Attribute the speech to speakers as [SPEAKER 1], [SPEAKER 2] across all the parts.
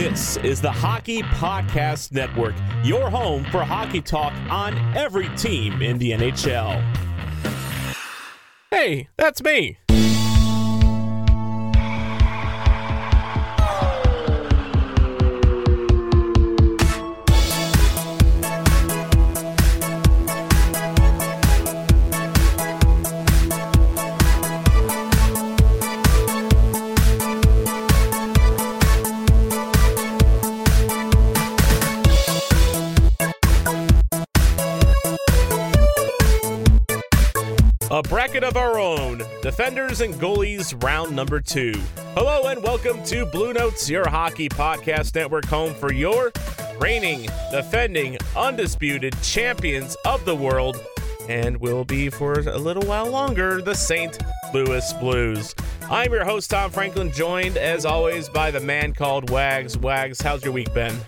[SPEAKER 1] This is the Hockey Podcast Network, your home for hockey talk on every team in the NHL. Hey, that's me. Of our own. Defenders and goalies, round number two. Hello and welcome to Blue Notes, your hockey podcast network home for your reigning, defending, undisputed champions of the world, and will be for a little while longer the St. Louis Blues. I'm your host, Tom Franklin, joined as always by the man called Wags. Wags, how's your week been?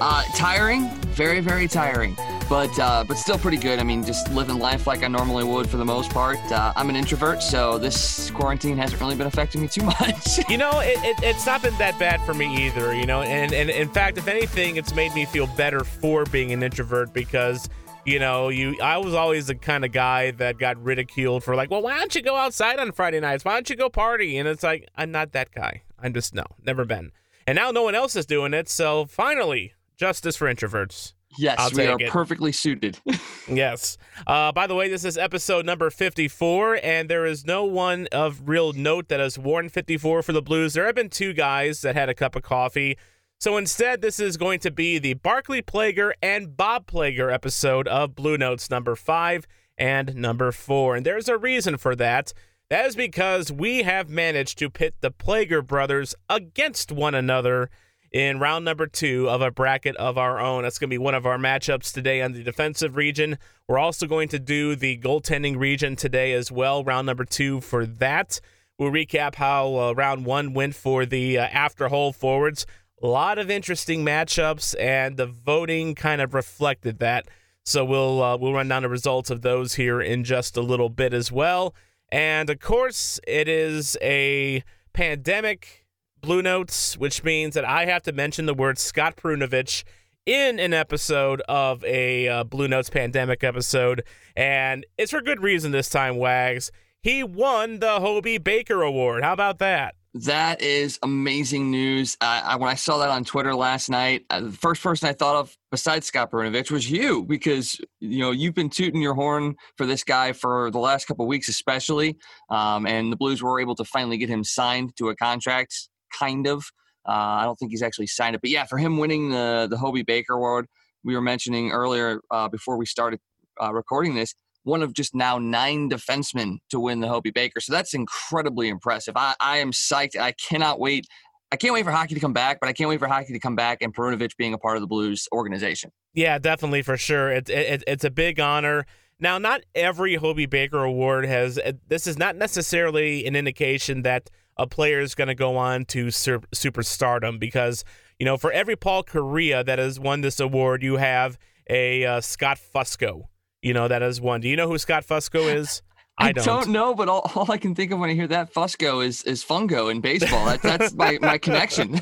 [SPEAKER 2] Uh, tiring, very, very tiring, but uh, but still pretty good. I mean, just living life like I normally would for the most part. Uh, I'm an introvert, so this quarantine hasn't really been affecting me too much.
[SPEAKER 1] You know, it, it, it's not been that bad for me either, you know, and, and in fact, if anything, it's made me feel better for being an introvert because, you know, you I was always the kind of guy that got ridiculed for like, well, why don't you go outside on Friday nights? Why don't you go party? And it's like, I'm not that guy. I'm just, no, never been. And now no one else is doing it, so finally, justice for introverts.
[SPEAKER 2] Yes,
[SPEAKER 1] I'll
[SPEAKER 2] we are
[SPEAKER 1] it.
[SPEAKER 2] perfectly suited.
[SPEAKER 1] Yes. Uh, by the way, this is episode number 54, and there is no one of real note that has worn 54 for the Blues. There have been two guys that had a cup of coffee. So instead, this is going to be the Barclay Plager and Bob Plager episode of Blue Notes number five and number four. And there's a reason for that. That is because we have managed to pit the Plager brothers against one another in round number two of a bracket of our own. That's going to be one of our matchups today on the defensive region. We're also going to do the goaltending region today as well, round number two for that. We'll recap how uh, round one went for the uh, after hole forwards. A lot of interesting matchups, and the voting kind of reflected that. So we'll uh, we'll run down the results of those here in just a little bit as well. And of course, it is a pandemic Blue Notes, which means that I have to mention the word Scott Perunovich in an episode of a uh, Blue Notes pandemic episode. And it's for good reason this time, Wags. He won the Hobey Baker Award. How about that?
[SPEAKER 2] that is amazing news. Uh, I, when I saw that on Twitter last night, uh, the first person I thought of besides Scott Perunovich was you because you know you've been tooting your horn for this guy for the last couple weeks, especially. Um, and the Blues were able to finally get him signed to a contract, kind of. Uh, I don't think he's actually signed it, but yeah, for him winning the the Hobey Baker Award, we were mentioning earlier uh, before we started uh, recording this. One of just now nine defensemen to win the Hobey Baker, so that's incredibly impressive. I, I am psyched. I cannot wait. I can't wait for hockey to come back, but I can't wait for hockey to come back and Perunovich being a part of the Blues organization.
[SPEAKER 1] Yeah, definitely for sure. It's it, it's a big honor. Now, not every Hobey Baker Award has. This is not necessarily an indication that a player is going to go on to sur- superstardom because you know for every Paul Kariya that has won this award, you have a uh, Scott Fusco. You know that has won. Do you know who Scott Fusco is?
[SPEAKER 2] I, don't. know, but all, all I can think of when I hear that Fusco is is fungo in baseball. That, that's my, my connection.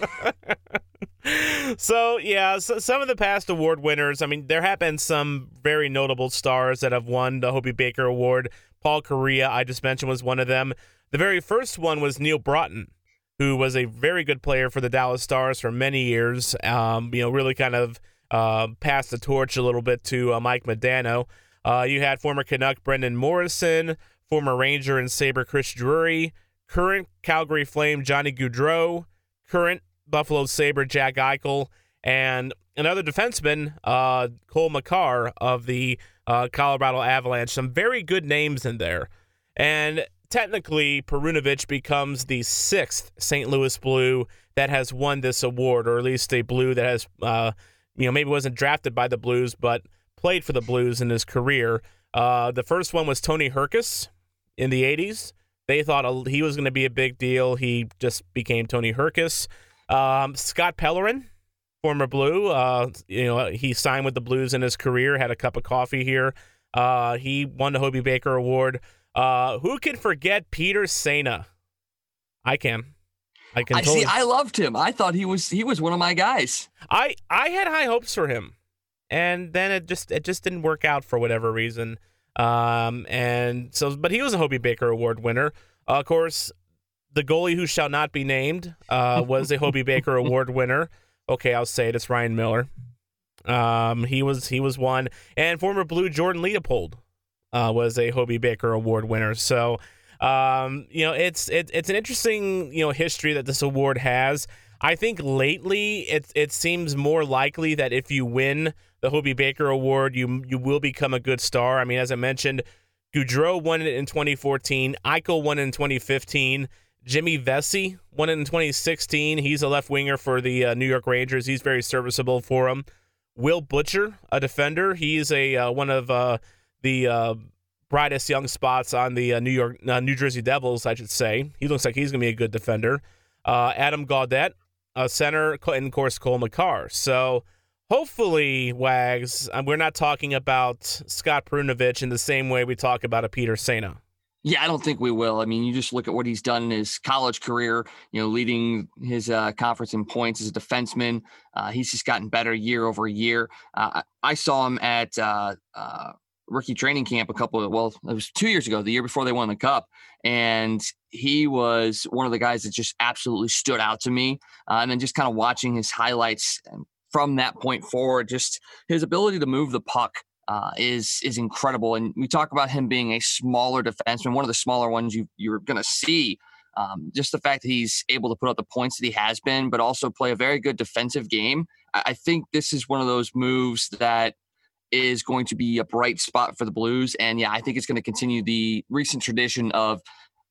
[SPEAKER 1] so yeah, so some of the past award winners. I mean, there have been some very notable stars that have won the Hobey Baker Award. Paul Kariya, I just mentioned, was one of them. The very first one was Neal Broten, who was a very good player for the Dallas Stars for many years. Um, you know, really kind of uh, passed the torch a little bit to uh, Mike Modano. Uh, you had former Canuck Brendan Morrison, former Ranger and Sabre Chris Drury, current Calgary Flame Johnny Gaudreau, current Buffalo Sabre Jack Eichel, and another defenseman, uh, Cale Makar of the uh, Colorado Avalanche. Some very good names in there. And technically, Perunovich becomes the sixth St. Louis Blue that has won this award, or at least a Blue that has, uh, you know, maybe wasn't drafted by the Blues, but played for the Blues in his career. Uh, the first one was Tony Hrkac in the 80s. They thought he was going to be a big deal. He just became Tony Hrkac. Um, Scott Pellerin, former Blue, uh, you know, he signed with the Blues in his career, had a cup of coffee here. Uh, he won the Hobey Baker Award. Uh, who can forget Peter Sejna? I can. I can
[SPEAKER 2] I
[SPEAKER 1] totally.
[SPEAKER 2] see. I loved him. I thought he was he was one of my guys.
[SPEAKER 1] I I had high hopes for him, and then it just it just didn't work out for whatever reason. Um, and so, but he was a Hobey Baker Award winner. Uh, of course, the goalie who shall not be named uh, was a Hobey Baker Award winner. Okay, I'll say it. It's Ryan Miller. Um, he was he was one, and former Blue Jordan Leopold uh, was a Hobey Baker Award winner. So, um, you know, it's it, it's an interesting you know history that this award has. I think lately it it seems more likely that if you win the Hobey Baker Award, you you will become a good star. I mean, as I mentioned, Gaudreau won it in 2014, Eichel won it in 2015. Jimmy Vesey won it in 2016. He's a left winger for the uh, New York Rangers. He's very serviceable for them. Will Butcher, a defender, he's a uh, one of uh, the uh, brightest young spots on the uh, New York uh, New Jersey Devils, I should say. He looks like he's going to be a good defender. Adam Gaudet, center, and of course Cale Makar. So hopefully, Wags, we're not talking about Scott Perunovich in the same way we talk about a Peter Sejna.
[SPEAKER 2] Yeah, I don't think we will. I mean, you just look at what he's done in his college career, you know, leading his uh, conference in points as a defenseman. Uh, he's just gotten better year over year. Uh, I saw him at uh, uh, rookie training camp a couple of, well, it was two years ago, the year before they won the cup. And he was one of the guys that just absolutely stood out to me. Uh, and then just kind of watching his highlights from that point forward, just his ability to move the puck uh, is is incredible. And we talk about him being a smaller defenseman, one of the smaller ones you you're going to see. Um, just the fact that he's able to put up the points that he has been, but also play a very good defensive game. I think this is one of those moves that is going to be a bright spot for the Blues. And yeah, I think it's going to continue the recent tradition of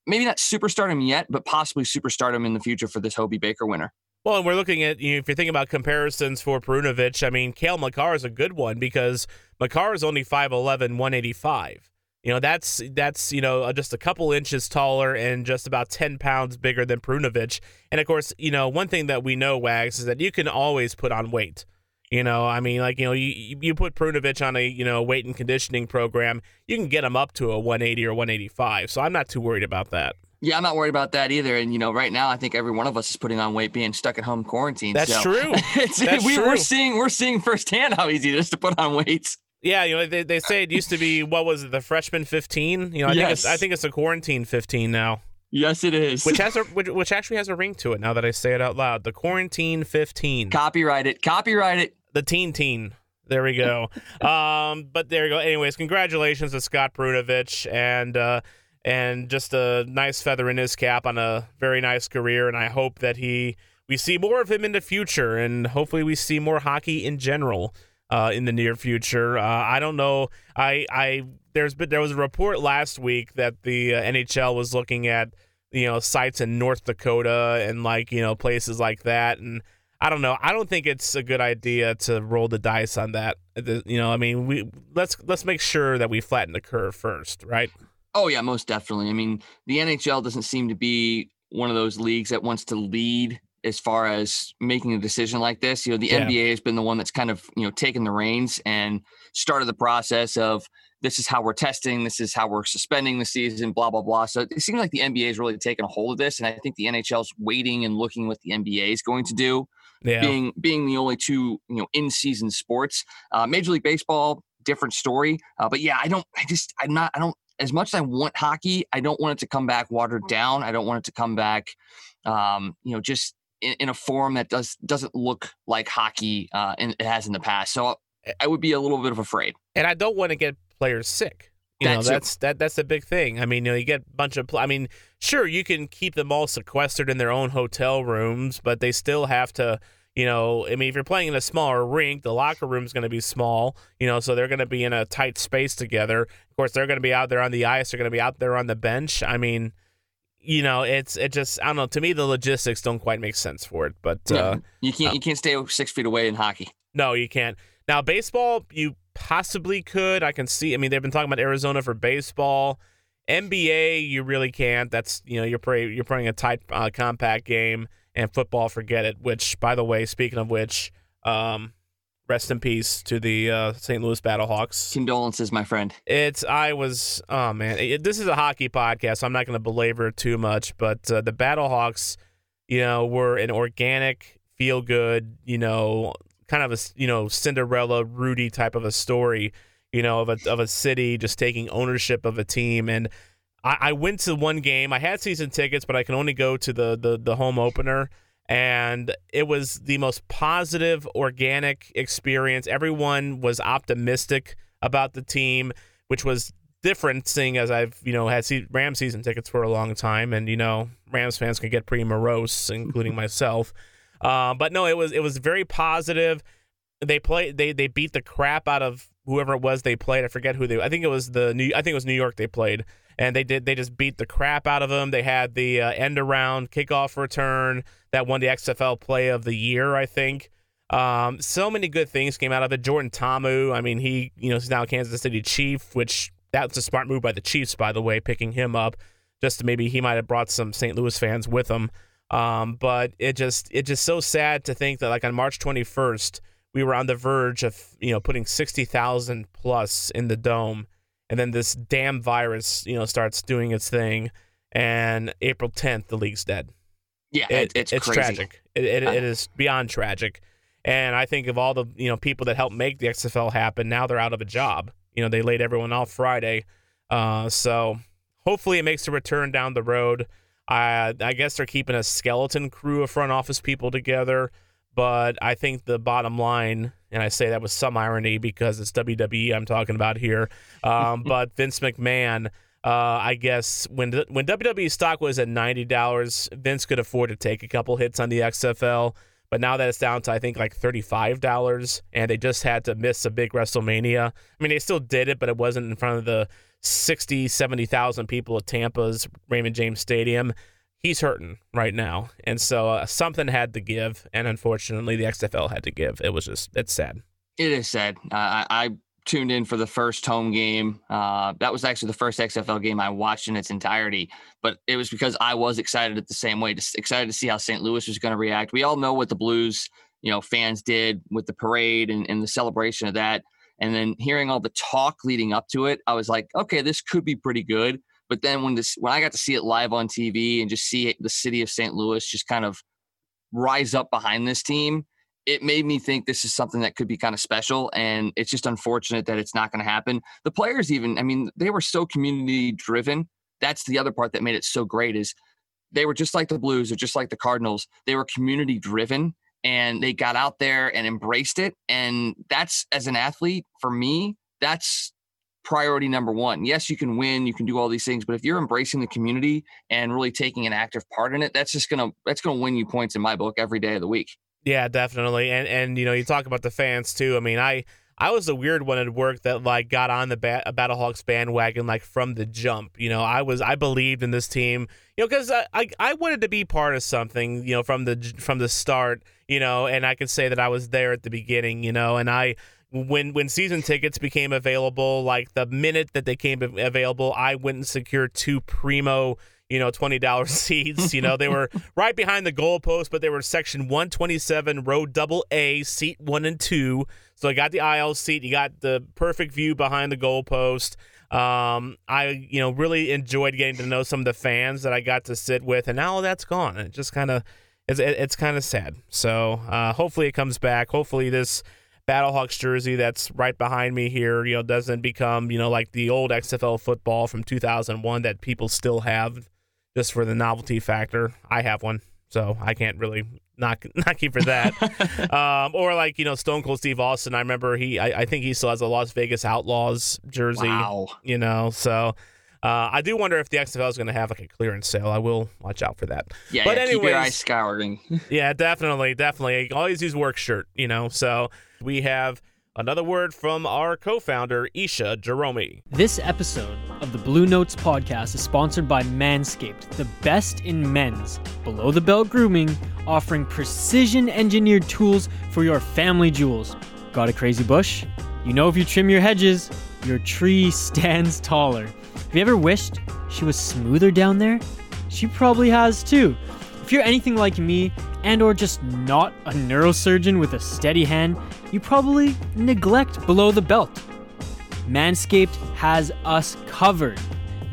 [SPEAKER 2] maybe not superstardom yet, but possibly superstardom in the future for this Hobey Baker winner.
[SPEAKER 1] Well, and we're looking at you know, if you're thinking about comparisons for Perunovich, I mean, Cale Makar is a good one because Makar is only 5'11", 185. You know, that's that's you know uh, just a couple inches taller and just about 10 pounds bigger than Perunovich. And of course, you know, one thing that we know, Wags, is that you can always put on weight. You know, I mean, like you know, you you put Perunovich on a you know weight and conditioning program, you can get him up to a 180 or 185. So I'm not too worried about that.
[SPEAKER 2] Yeah, I'm not worried about that either. And you know, right now, I think every one of us is putting on weight, being stuck at home quarantine.
[SPEAKER 1] That's
[SPEAKER 2] so
[SPEAKER 1] true. That's
[SPEAKER 2] we,
[SPEAKER 1] true.
[SPEAKER 2] We're seeing we're seeing firsthand how easy it is to put on weight.
[SPEAKER 1] Yeah, you know, they, they say it used to be what was it, the freshman 15? You know, I think it's I think it's a quarantine 15 now,
[SPEAKER 2] Yes, it is.
[SPEAKER 1] which has a which, which actually has a ring to it now that I say it out loud. The quarantine 15.
[SPEAKER 2] copyright it. Copyright it.
[SPEAKER 1] The teen teen. There we go. um, but there you go. Anyways, congratulations to Scott Perunovich and uh, and just a nice feather in his cap on a very nice career. And I hope that he we see more of him in the future, and hopefully we see more hockey in general uh, in the near future. Uh, I don't know. I I there's been there was a report last week that the uh, NHL was looking at you know sites in North Dakota and like you know places like that and. I don't know. I don't think it's a good idea to roll the dice on that. You know, I mean, we let's let's make sure that we flatten the curve first, right?
[SPEAKER 2] Oh yeah, most definitely. I mean, the NHL doesn't seem to be one of those leagues that wants to lead as far as making a decision like this. You know, the
[SPEAKER 1] Yeah.
[SPEAKER 2] NBA has been the one that's kind of you know taken the reins and started the process of this is how we're testing, this is how we're suspending the season, blah blah blah. So it seems like the NBA is really taking a hold of this, and I think the NHL's waiting and looking what the NBA is going to do
[SPEAKER 1] Yeah.
[SPEAKER 2] being being the only two you know in season sports. Uh, Major League Baseball, different story. Uh, but yeah, I don't. I just I'm not. I don't. As much as I want hockey, I don't want it to come back watered down. I don't want it to come back, um, you know, just in, in a form that does doesn't look like hockey uh, and it has in the past. So I would be a little bit of afraid.
[SPEAKER 1] and I don't want to get players sick. You
[SPEAKER 2] That
[SPEAKER 1] know,
[SPEAKER 2] too.
[SPEAKER 1] that's that that's the big thing. I mean, you know, you get a bunch of pl- I mean, sure, you can keep them all sequestered in their own hotel rooms, but they still have to, you know, I mean, if you're playing in a smaller rink, the locker room's going to be small, you know, so they're going to be in a tight space together. Of course, they're going to be out there on the ice, they're going to be out there on the bench. I mean, you know, it's it just I don't know, to me the logistics don't quite make sense for it, but
[SPEAKER 2] Yeah,
[SPEAKER 1] uh
[SPEAKER 2] you can't you can't stay six feet away in hockey.
[SPEAKER 1] no, you can't. Now, baseball, you possibly could. I can see. I mean, they've been talking about Arizona for baseball. NBA, you really can't. That's you know, you're play, you're playing a tight, uh, compact game, and football, forget it. Which, by the way, speaking of which, um, rest in peace to the uh, St. Louis Battlehawks.
[SPEAKER 2] Condolences, my friend.
[SPEAKER 1] It's I was oh man, it, this is a hockey podcast, so I'm not going to belabor it too much. But uh, the Battlehawks you know, were an organic, feel good, you know, kind of a you know Cinderella Rudy type of a story, you know, of a of a city just taking ownership of a team. And I, I went to one game. I had season tickets, but I can only go to the the the home opener. And it was the most positive, organic experience. Everyone was optimistic about the team, which was different seeing as I've, you know, had Rams season tickets for a long time and, you know, Rams fans can get pretty morose, including myself. Uh, but no, it was it was very positive. They play they they beat the crap out of whoever it was they played. I forget who they. I think it was the New. I think it was New York they played, and they did. They just beat the crap out of them. They had the uh, end around kickoff return that won the XFL Play of the Year. I think. Um, so many good things came out of it. Jordan Ta'amu. I mean, he you know he's now Kansas City Chief, which that's a smart move by the Chiefs, by the way, picking him up. Just maybe he might have brought some St. Louis fans with him. Um, but it just it just so sad to think that like on March 21st we were on the verge of you know putting 60,000 plus in the dome, and then this damn virus you know starts doing its thing, and April 10th the league's dead.
[SPEAKER 2] Yeah, it, it's
[SPEAKER 1] it's
[SPEAKER 2] crazy.
[SPEAKER 1] tragic. It, it, it is beyond tragic, and I think of all the you know people that helped make the XFL happen. Now they're out of a job. You know they laid everyone off Friday, uh, so hopefully it makes a return down the road. I I guess they're keeping a skeleton crew of front office people together, but I think the bottom line, and I say that with some irony because it's WWE I'm talking about here, um, but Vince McMahon. Uh, I guess when when WWE stock was at ninety dollars, Vince could afford to take a couple hits on the XFL. But now that it's down to I think like thirty five dollars, and they just had to miss a big WrestleMania. I mean, they still did it, but it wasn't in front of the 60, 70,000 people at Tampa's Raymond James Stadium. He's hurting right now. And so uh, something had to give. And unfortunately, the XFL had to give. It was just, it's sad.
[SPEAKER 2] It is sad. Uh, I, tuned in for the first home game. Uh, that was actually the first XFL game I watched in its entirety, but it was because I was excited at the same way, just excited to see how St. Louis was going to react. We all know what the Blues, you know, fans did with the parade and, and the celebration of that. And then hearing all the talk leading up to it, I was like, okay, this could be pretty good. But then when this when I got to see it live on TV and just see the city of St. Louis just kind of rise up behind this team, it made me think this is something that could be kind of special. And it's just unfortunate that it's not going to happen. The players, even, I mean, they were so community driven. That's the other part that made it so great is they were just like the Blues or just like the Cardinals. They were community driven and they got out there and embraced it. And that's as an athlete, for me, that's priority number one. Yes, you can win, you can do all these things, but if you're embracing the community and really taking an active part in it, that's just gonna that's gonna win you points in my book every day of the week.
[SPEAKER 1] Yeah, definitely. And and you know, you talk about the fans too. I mean, I I was the weird one at work that like got on the ba- Battlehawks bandwagon like from the jump. You know, I was I believed in this team. You know, because I, I I wanted to be part of something. You know, from the from the start. You know, and I could say that I was there at the beginning. You know, and I when when season tickets became available, like the minute that they came available, I went and secured two primo you know, $20 seats. You know, they were right behind the goalpost, but they were section 127, row double A, seat one and two. So I got the aisle seat. You got the perfect view behind the goalpost. Um, I, you know, really enjoyed getting to know some of the fans that I got to sit with, and now that's gone. It just kind of, it's, it's kind of sad. So uh, hopefully it comes back. Hopefully this Battlehawks jersey that's right behind me here, you know, doesn't become, you know, like the old XFL football from 2001 that people still have just for the novelty factor. I have one, so I can't really not not keep for that. um, or like you know Stone Cold Steve Austin. I remember he. I, I, think he still has a Las Vegas Outlaws jersey.
[SPEAKER 2] Wow.
[SPEAKER 1] You know, so. Uh, I do wonder if the XFL is going to have like a clearance sale. I will watch out for that.
[SPEAKER 2] Yeah, but yeah, anyways, keep your eyes scouring.
[SPEAKER 1] yeah, definitely, definitely. Always use work shirt, you know. So we have Another word from our co founder, Isha Jerome.
[SPEAKER 3] This episode of the Blue Notes podcast is sponsored by Manscaped, the best in men's below the belt grooming, offering precision engineered tools for your family jewels. Got a crazy bush? You know, if you trim your hedges, your tree stands taller. Have you ever wished she was smoother down there? She probably has too. If you're anything like me, and or just not a neurosurgeon with a steady hand, you probably neglect below the belt. Manscaped has us covered.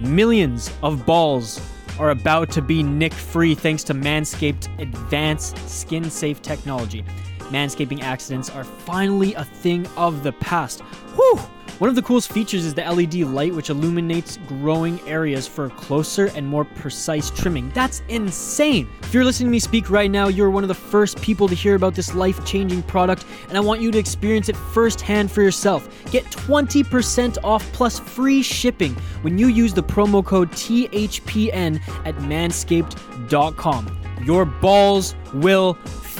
[SPEAKER 3] Millions of balls are about to be nick free thanks to Manscaped advanced skin safe technology. Manscaping accidents are finally a thing of the past. Whew! One of the coolest features is the LED light, which illuminates growing areas for closer and more precise trimming. That's insane! If you're listening to me speak right now, you're one of the first people to hear about this life changing product, and I want you to experience it firsthand for yourself. Get 20% off plus free shipping when you use the promo code THPN at manscaped.com. Your balls will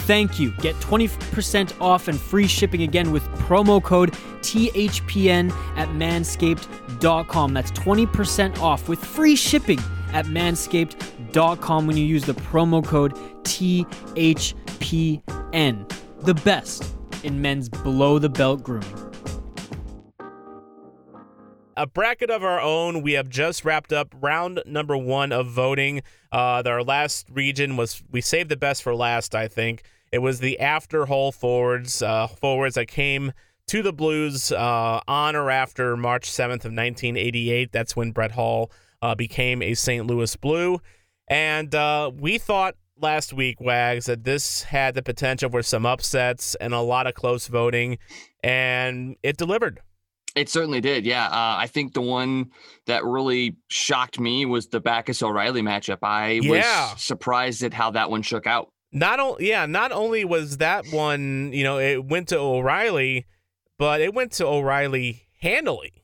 [SPEAKER 3] thank you. Get 20% off and free shipping again with promo code THPN at manscaped.com. That's 20% off with free shipping at manscaped.com when you use the promo code THPN. The best in men's below the belt grooming.
[SPEAKER 1] a bracket of our own. We have just wrapped up round number one of voting. Uh, our last region was we saved the best for last, I think. It was the after hole forwards, uh, forwards that came to the Blues uh, on or after March 7th of 1988. That's when Brett Hull uh, became a St. Louis Blue. And uh, we thought last week, Wags, that this had the potential for some upsets and a lot of close voting, and it delivered.
[SPEAKER 2] It certainly did. Yeah. Uh, I think the one that really shocked me was the Backes O'Reilly matchup. I
[SPEAKER 1] Yeah.
[SPEAKER 2] was surprised at how that one shook out.
[SPEAKER 1] Not only, yeah, not only was that one, you know, it went to O'Reilly, but it went to O'Reilly handily.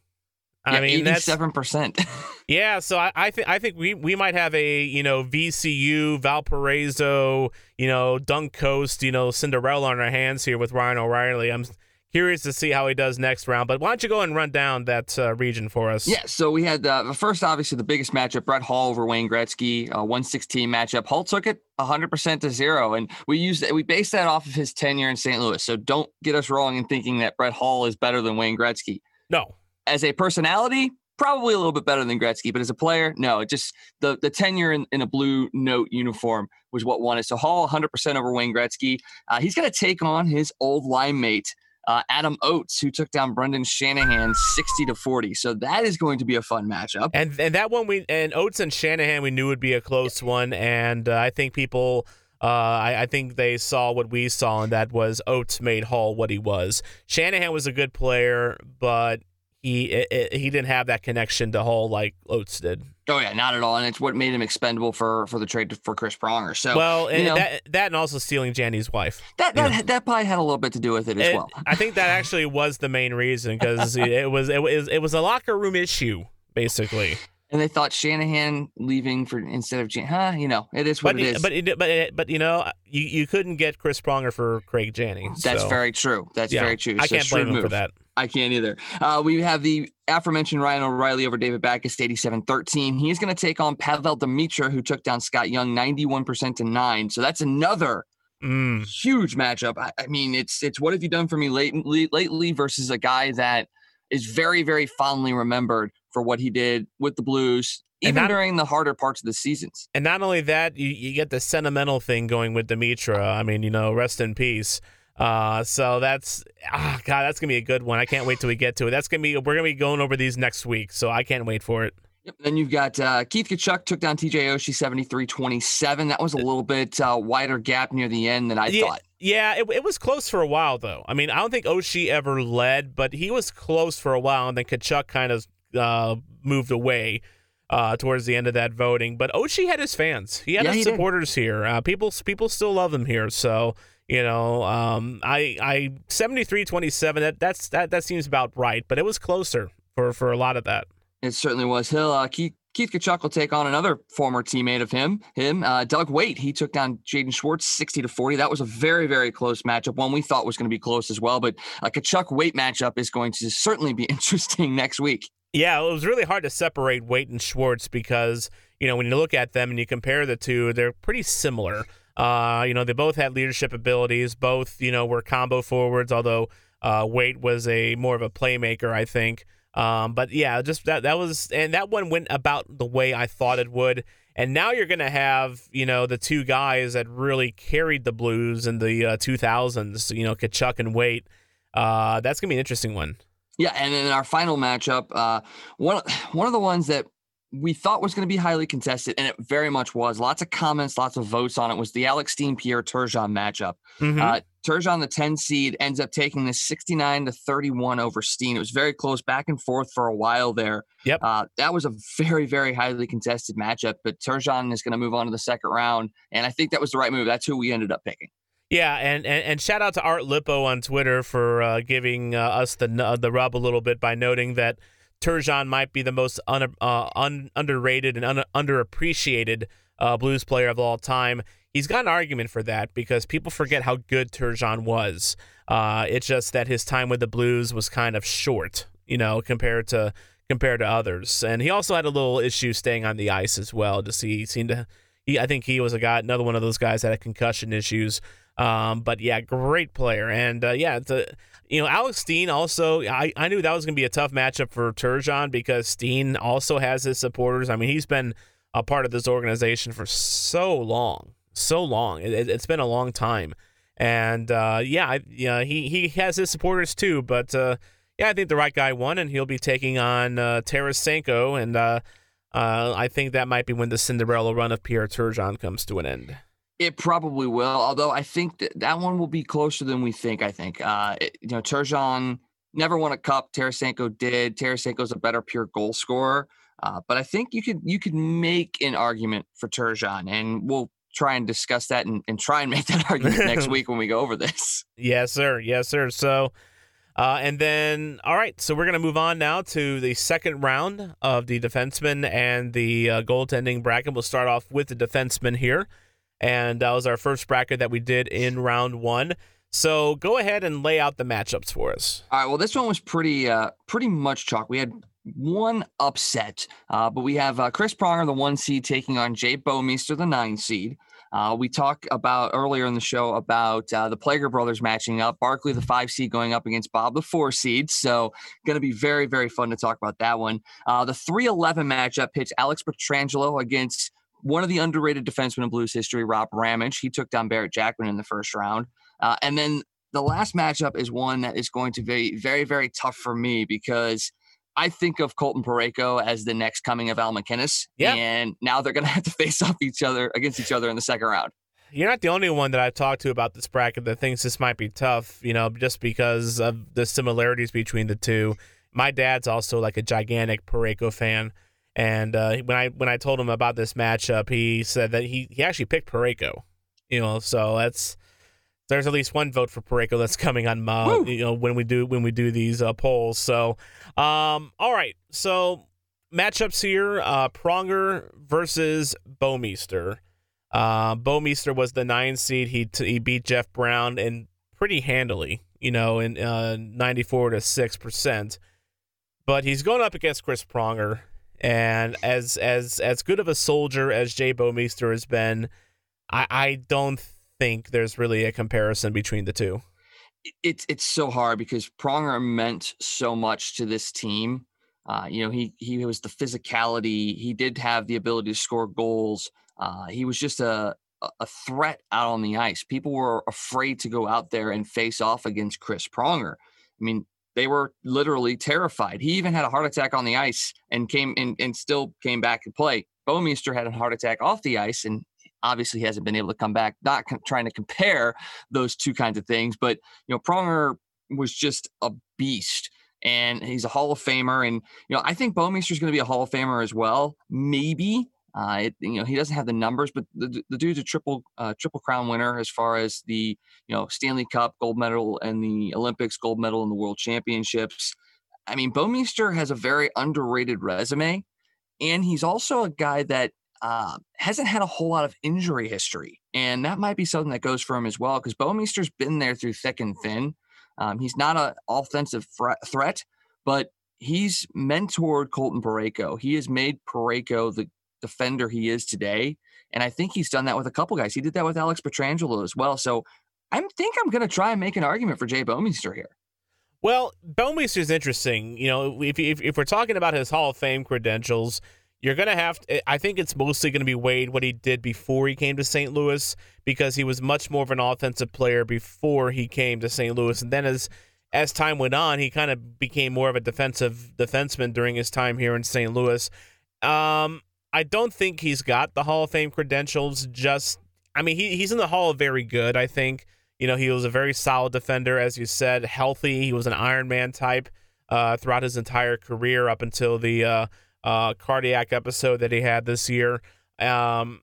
[SPEAKER 1] I
[SPEAKER 2] Yeah,
[SPEAKER 1] mean, that's
[SPEAKER 2] 87%.
[SPEAKER 1] yeah. So I, I think I think we we might have a you know VCU Valparaiso, you know Dunk Coast, you know Cinderella on our hands here with Ryan O'Reilly. I'm curious to see how he does next round. But why don't you go and run down that uh, region for us?
[SPEAKER 2] yeah. So we had uh, the first, obviously, the biggest matchup Brett Hull over Wayne Gretzky, uh, 116 matchup. Hull took it 100% to zero. And we used we based that off of his tenure in St. Louis. So don't get us wrong in thinking that Brett Hull is better than Wayne Gretzky.
[SPEAKER 1] No.
[SPEAKER 2] as a personality, probably a little bit better than Gretzky, but as a player, no. It just the the tenure in, in a blue note uniform was what won it. So Hull 100% over Wayne Gretzky. Uh, he's going to take on his old line mate. Uh, Adam Oates, who took down Brendan Shanahan 60 to 40. So that is going to be a fun matchup.
[SPEAKER 1] And and that one we and Oates and Shanahan we knew would be a close one, and uh, I think people. Uh, I, I think they saw what we saw, and that was Oates made Hull what he was. Shanahan was a good player, but he it, it- he didn't have that connection to Hull like Oates did.
[SPEAKER 2] Oh yeah, not at all, and it's what made him expendable for for the trade for Chris Pronger. So
[SPEAKER 1] well,
[SPEAKER 2] you know,
[SPEAKER 1] that that and also stealing Janney's wife.
[SPEAKER 2] that that, that probably had a little bit to do with it as
[SPEAKER 1] It-
[SPEAKER 2] well.
[SPEAKER 1] I think that actually was the main reason because it was it was it was a locker room issue basically.
[SPEAKER 2] And they thought Shanahan leaving for instead of Jan, huh? You know, it is what
[SPEAKER 1] But
[SPEAKER 2] it is.
[SPEAKER 1] but it, but it, but you know you, you couldn't get Chris Pronger for Craig Janney.
[SPEAKER 2] That's very true. That's
[SPEAKER 1] yeah,
[SPEAKER 2] very true.
[SPEAKER 1] I
[SPEAKER 2] So
[SPEAKER 1] can't blame
[SPEAKER 2] shrewd
[SPEAKER 1] him for
[SPEAKER 2] move.
[SPEAKER 1] that.
[SPEAKER 2] I can't either. Uh, we have the aforementioned Ryan O'Reilly over David Backes, 87-13. He is going to take on Pavel Demitra, who took down Scott Young 91% to 9. So that's another
[SPEAKER 1] Mm.
[SPEAKER 2] huge matchup. I, I mean, it's it's what have you done for me lately, lately versus a guy that is very, very fondly remembered for what he did with the Blues, even
[SPEAKER 1] not-
[SPEAKER 2] during the harder parts of the seasons.
[SPEAKER 1] And not only that, you, you get the sentimental thing going with Demitra. I mean, you know, rest in peace. Uh, so that's ah, God, that's gonna be a good one. I can't wait till we get to it. That's gonna be we're gonna be going over these next week, so I can't wait for it.
[SPEAKER 2] Yep. Then you've got uh, Keith Tkachuk took down TJ Oshie 73-27. That was a little bit uh, wider gap near the end than I
[SPEAKER 1] yeah,
[SPEAKER 2] thought.
[SPEAKER 1] yeah, it, it was close for a while though. I mean, I don't think Oshie ever led, but he was close for a while, and then Tkachuk kind of uh, moved away. Uh, towards the end of that voting, but Oshie had his fans. He had
[SPEAKER 2] Yeah,
[SPEAKER 1] his
[SPEAKER 2] he did.
[SPEAKER 1] supporters here. Uh, people, people still love him here. So you know, um, I, I 73-27, That that's that that seems about right. But it was closer for for a lot of that.
[SPEAKER 2] It certainly was. He'll uh, Keith Keith Tkachuk will take on another former teammate of him, him uh, Doug Weight. He took down Jaden Schwartz sixty to forty. That was a very very close matchup. One we thought was going to be close as well. But a Tkachuk Weight matchup is going to certainly be interesting next week.
[SPEAKER 1] Yeah, it was really hard to separate Weight and Schwartz because you know when you look at them and you compare the two, they're pretty similar. Uh, you know, they both had leadership abilities. Both you know were combo forwards, although uh, Weight was a more of a playmaker, I think. Um, but yeah, just that that was and that one went about the way I thought it would. And now you're gonna have you know the two guys that really carried the Blues in the uh, 2000s. You know, Tkachuk and Weight. Uh, that's gonna be an interesting one.
[SPEAKER 2] Yeah, and in our final matchup, uh, one one of the ones that we thought was going to be highly contested, and it very much was. Lots of comments, lots of votes on it. Was the Alex Steen Pierre Turgeon matchup?
[SPEAKER 1] Mhm.
[SPEAKER 2] Uh, Turgeon, the 10 seed, ends up taking this 69 to 31 over Steen. It was very close, back and forth for a while there.
[SPEAKER 1] Yep.
[SPEAKER 2] Uh, that was a very, very highly contested matchup, but Turgeon is going to move on to the second round, and I think that was the right move. That's who we ended up picking.
[SPEAKER 1] Yeah, and, and, and shout out to Art Lippo on Twitter for uh, giving uh, us the uh, the rub a little bit by noting that Turgeon might be the most un, uh, un, underrated and un, underappreciated uh, blues player of all time. He's got an argument for that because people forget how good Turgeon was. Uh, it's just that his time with the Blues was kind of short, you know, compared to compared to others. And he also had a little issue staying on the ice as well. Just he seemed to, he, I think he was a guy, another one of those guys that had concussion issues. Um, but yeah, great player. And uh, yeah, it's a, you know, Alex Steen also, I, I knew that was going to be a tough matchup for Turgeon because Steen also has his supporters. I mean, he's been a part of this organization for so long, so long. It, has been a long time. And uh, yeah, I, yeah, he, he has his supporters too. But uh, yeah, I think the right guy won, and he'll be taking on uh, Tarasenko. And uh, uh, I think that might be when the Cinderella run of Pierre Turgeon comes to an end.
[SPEAKER 2] It probably will, although I think that that one will be closer than we think. I think, uh, it, you know, Turgeon never won a cup. Tarasenko did. Tarasenko's a better pure goal scorer, uh, but I think you could you could make an argument for Turgeon, and we'll try and discuss that and, and try and make that argument next week when we go over this.
[SPEAKER 1] Yes, sir. Yes, sir. So. Uh, and then, all right, so we're going to move on now to the second round of the defenseman and the uh, goaltending bracket. We'll start off with the defenseman here and that was our first bracket that we did in round one. So go ahead and lay out the matchups for us.
[SPEAKER 2] All right. Well, this one was pretty, uh, pretty much chalk. We had one upset, uh, but we have uh, Chris Pronger, the one seed, taking on Jay Bouwmeester, the nine seed. Uh, we talked about earlier in the show about uh, the Plager brothers matching up. Barclay, the five seed, going up against Bob, the four seed. So, going to be very, very fun to talk about that one. Uh, the 311 matchup pitched Alex Pietrangelo against one of the underrated defensemen in Blues history, Rob Ramage. He took down Barrett Jackman in the first round. Uh, and then the last matchup is one that is going to be very, very tough for me because I think of Colton Parayko as the next coming of Al MacInnis.
[SPEAKER 1] Yeah.
[SPEAKER 2] And now they're going to have to face off each other against each other in the second round.
[SPEAKER 1] You're not the only one that I've talked to about this bracket that thinks this might be tough, you know, just because of the similarities between the two. My dad's also like a gigantic Parayko fan. And uh, when I when I told him about this matchup, he said that he, he actually picked Parayko. You know, so that's there's at least one vote for Parayko that's coming on uh, you know when we do when we do these uh, polls. So, um, all right, so matchups here: uh, Pronger versus Bouwmeester. Uh, Bouwmeester was the nine seed. He t- he beat Jeff Brown and pretty handily, you know, in uh, 94 to six percent. But he's going up against Chris Pronger, and as as as good of a soldier as Jay Bouwmeester has been, I I don't think there's really a comparison between the two.
[SPEAKER 2] It's it's so hard because Pronger meant so much to this team. Uh, you know, he he was the physicality. He did have the ability to score goals. Uh, he was just a a threat out on the ice. People were afraid to go out there and face off against Chris Pronger. I mean, they were literally terrified. He even had a heart attack on the ice and came and, and still came back and play. Bouwmeester had a heart attack off the ice and obviously hasn't been able to come back. Not com- trying to compare those two kinds of things, but you know, Pronger was just a beast and he's a Hall of Famer. And you know, I think Bouwmeester is going to be a Hall of Famer as well. Maybe uh, it, you know, he doesn't have the numbers, but the, the dude's a triple uh, triple crown winner as far as the you know Stanley Cup gold medal and the Olympics gold medal and the World Championships. I mean, Bouwmeester has a very underrated resume, and he's also a guy that uh, hasn't had a whole lot of injury history, and that might be something that goes for him as well. Because Bouwmeester's been there through thick and thin. Um, he's not an offensive threat, but he's mentored Colton Parayko. He has made Parayko the defender he is today. And I think he's done that with a couple guys. He did that with Alex Pietrangelo as well. So I think I'm going to try and make an argument for Jay Bouwmeester here.
[SPEAKER 1] Well, Bouwmeester is interesting. You know, if, if, if we're talking about his Hall of Fame credentials, you're going to have to, I think it's mostly going to be weighed what he did before he came to St. Louis because he was much more of an offensive player before he came to St. Louis. And then as as time went on, he kind of became more of a defensive defenseman during his time here in St. Louis. Um, I don't think he's got the Hall of Fame credentials. Just, I mean, he, he's in the Hall of Very Good. I think you know he was a very solid defender, as you said, healthy. He was an Iron Man type uh, throughout his entire career up until the uh, uh, cardiac episode that he had this year. Um,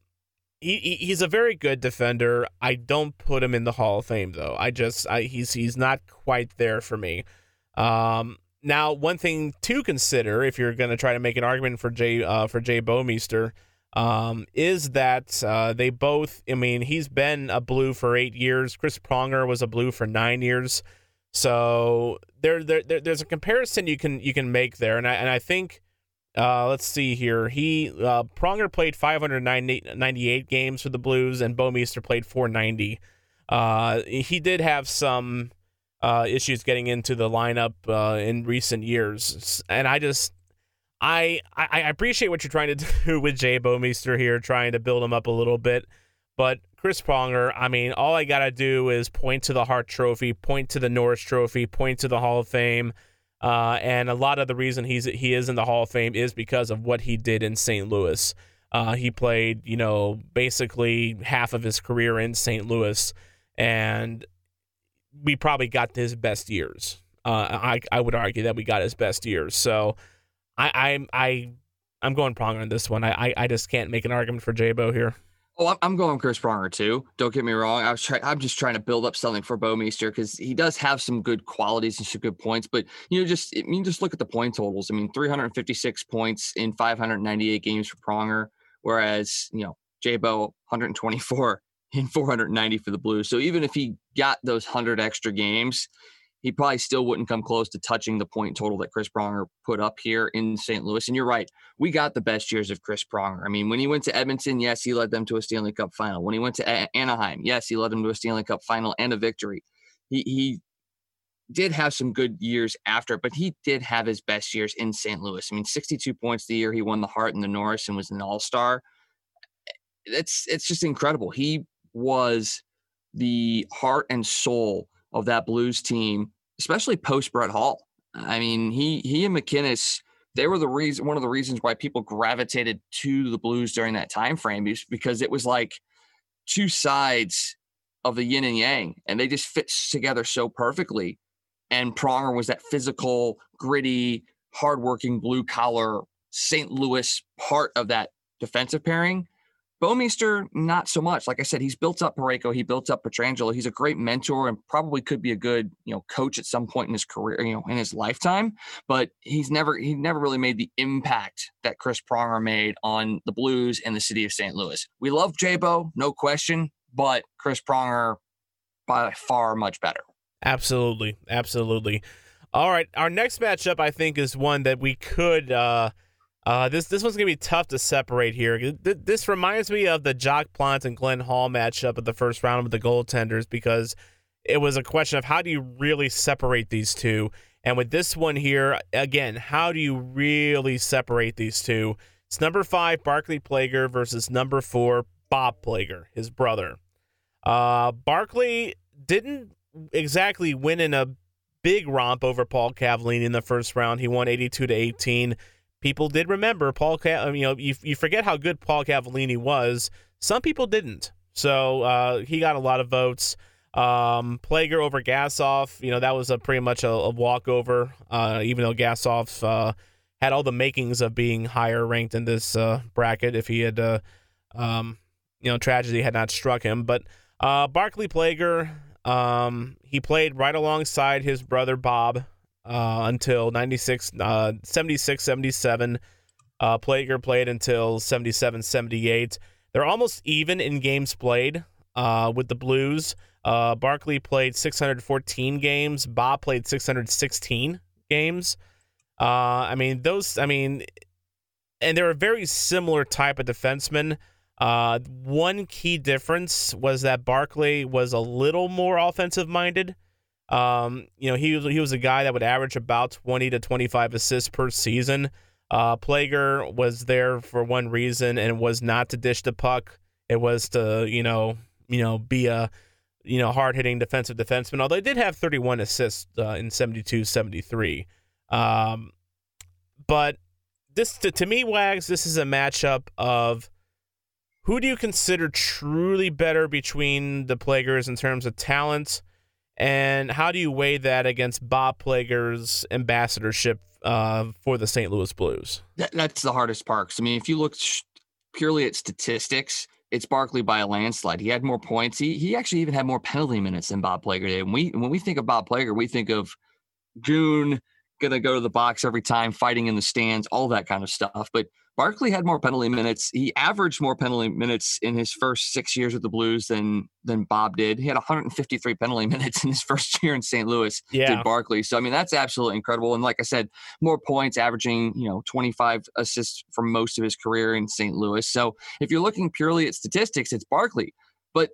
[SPEAKER 1] he, he's a very good defender. I don't put him in the Hall of Fame though. I just I, he's he's not quite there for me. Um, now, one thing to consider if you're going to try to make an argument for Jay uh, for Jay Bouwmeester um, is that uh, they both. I mean, he's been a blue for eight years. Chris Pronger was a blue for nine years. So there, there, there there's a comparison you can you can make there, and I and I think. Uh, let's see here. He uh, Pronger played 598 games for the Blues, and Bouwmeester played 490. Uh, he did have some uh, issues getting into the lineup uh, in recent years, and I just I, I appreciate what you're trying to do with Jay Bouwmeester here, trying to build him up a little bit, but Chris Pronger, I mean, all I gotta do is point to the Hart Trophy, point to the Norris Trophy, point to the Hall of Fame. Uh, and a lot of the reason he's he is in the Hall of Fame is because of what he did in St. Louis. Uh, he played, you know, basically half of his career in St. Louis, and we probably got his best years. Uh, I I would argue that we got his best years. So I I I I'm going Pronger on this one. I I, I just can't make an argument for Jabo here.
[SPEAKER 2] Oh, I'm going Chris Pronger too. Don't get me wrong. I was trying. I'm just trying to build up something for Bouwmeester because he does have some good qualities and some good points. But you know, just I mean, just look at the point totals. I mean, 356 points in 598 games for Pronger, whereas you know Jabo 124 in 490 for the Blues. So even if he got those hundred extra games, he probably still wouldn't come close to touching the point total that Chris Pronger put up here in St. Louis. And you're right, we got the best years of Chris Pronger. I mean, when he went to Edmonton, yes, he led them to a Stanley Cup final. When he went to Anaheim, yes, he led them to a Stanley Cup final and a victory. He he did have some good years after, but he did have his best years in St. Louis. I mean, 62 points the year he won the Hart and the Norris and was an All-Star. It's it's just incredible. He was the heart and soul of that Blues team, especially post Brett Hull. I mean, he he and MacInnis, they were the reason one of the reasons why people gravitated to the Blues during that time frame is because it was like two sides of the yin and yang, and they just fit together so perfectly. And Pronger was that physical, gritty, hardworking, blue collar St. Louis part of that defensive pairing. Bouwmeester, not so much. Like I said, he's built up Parayko, he built up Pietrangelo. He's a great mentor and probably could be a good, you know, coach at some point in his career, you know, in his lifetime. But he's never he never really made the impact that Chris Pronger made on the Blues and the city of St. Louis. We love Jabo, no question, but Chris Pronger by far much better.
[SPEAKER 1] Absolutely, absolutely. All right, our next matchup I think is one that we could. uh uh, this this one's gonna be tough to separate here. This reminds me of the Jacques Plante and Glenn Hall matchup of the first round with the goaltenders because it was a question of how do you really separate these two. And with this one here, again, how do you really separate these two? It's number five Barclay Plager versus number four Bob Plager, his brother. Uh, Barclay didn't exactly win in a big romp over Paul Cavallini in the first round. He won 82 to 18 people did remember Paul. you know, you, you forget how good Paul Cavallini was. Some people didn't. So uh, he got a lot of votes. Um, Plager over Gassoff, you know, that was a pretty much a, a walkover. Uh, even though Gassoff uh, had all the makings of being higher ranked in this uh, bracket, if he had, uh, um, you know, tragedy had not struck him. But uh, Barclay Plager, um, he played right alongside his brother Bob uh, until 96, uh, 76, 77. Uh, Plager played until 77, 78. They're almost even in games played uh, with the Blues. Uh, Barclay played 614 games. Bob played 616 games. Uh, I mean, those, I mean, and they're a very similar type of defenseman. Uh, one key difference was that Barclay was a little more offensive minded. Um, you know, he was he was a guy that would average about 20 to 25 assists per season. Uh, Plager was there for one reason and was not to dish the puck. It was to, you know, you know, be a, you know, hard hitting defensive defenseman. Although he did have 31 assists uh, in 72 73. Um, but this to, to me, Wags, this is a matchup of who do you consider truly better between the Plagers in terms of talent, and how do you weigh that against Bob Plager's ambassadorship uh, for the St. Louis Blues?
[SPEAKER 2] That, that's the hardest part. I mean, if you look purely at statistics, it's Barclay by a landslide. He had more points. He he actually even had more penalty minutes than Bob Plager did. And we when we think of Bob Plager, we think of Goon gonna go to the box every time, fighting in the stands, all that kind of stuff. But Barclay had more penalty minutes. He averaged more penalty minutes in his first six years with the Blues than than Bob did. He had 153 penalty minutes in his first year in St. Louis.
[SPEAKER 1] Yeah.
[SPEAKER 2] Did Barclay. So I mean that's absolutely incredible. And like I said, more points, averaging you know 25 assists for most of his career in St. Louis. So if you're looking purely at statistics, it's Barclay. But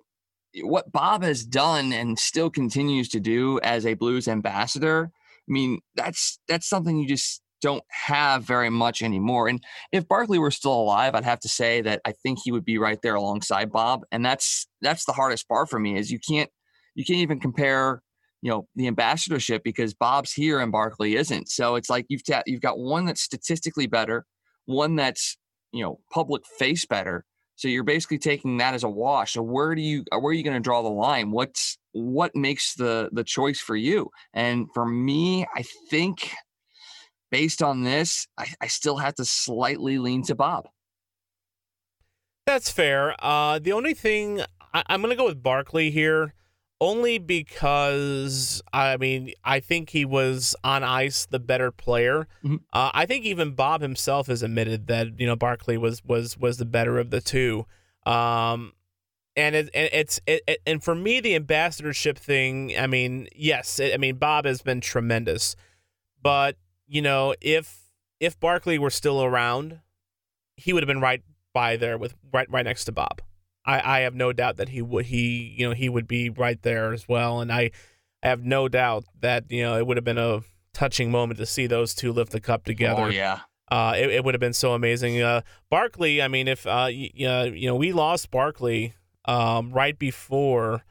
[SPEAKER 2] what Bob has done and still continues to do as a Blues ambassador, I mean that's that's something you just don't have very much anymore. And if Barclay were still alive, I'd have to say that I think he would be right there alongside Bob. And that's that's the hardest part for me is you can't you can't even compare you know the ambassadorship because Bob's here and Barclay isn't. So it's like you've ta- you've got one that's statistically better, one that's you know public face better. So you're basically taking that as a wash. So where do you where are you going to draw the line? What's what makes the the choice for you? And for me, I think based on this, I, I still have to slightly lean to Bob.
[SPEAKER 1] That's fair. Uh, the only thing I, I'm going to go with Barclay here, only because I mean I think he was on ice the better player.
[SPEAKER 2] Mhm.
[SPEAKER 1] Uh, I think even Bob himself has admitted that you know Barclay was was was the better of the two. Um, and it, and it's it, it- and for me the ambassadorship thing. I mean, yes, it, I mean Bob has been tremendous, but you know if if Barclay were still around, he would have been right by there with right right next to Bob. I, I have no doubt that he would he you know he would be right there as well, and I have no doubt that you know it would have been a touching moment to see those two lift the cup together.
[SPEAKER 2] Oh yeah.
[SPEAKER 1] Uh, it, it would have been so amazing. Uh, Barclay, I mean, if uh, y- y- you know, we lost Barclay um, right before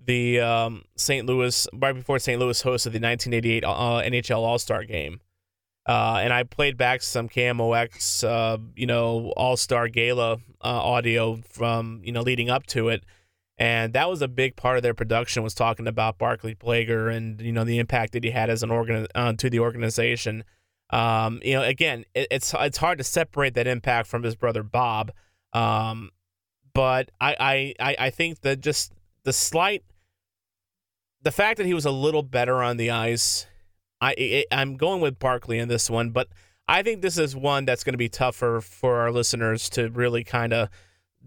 [SPEAKER 1] the um, St. Louis, right before St. Louis hosted the 1988 uh, NHL All Star Game, uh, and I played back some KMOX, uh, you know, All Star Gala uh, audio from you know leading up to it. And that was a big part of their production was talking about Barclay Plager and you know the impact that he had as an organ uh, to the organization. Um, you know, again, it, it's it's hard to separate that impact from his brother Bob. Um, but I, I I I think that just the slight, the fact that he was a little better on the ice, I I'm going with Barclay in this one, but I think this is one that's going to be tougher for our listeners to really kind of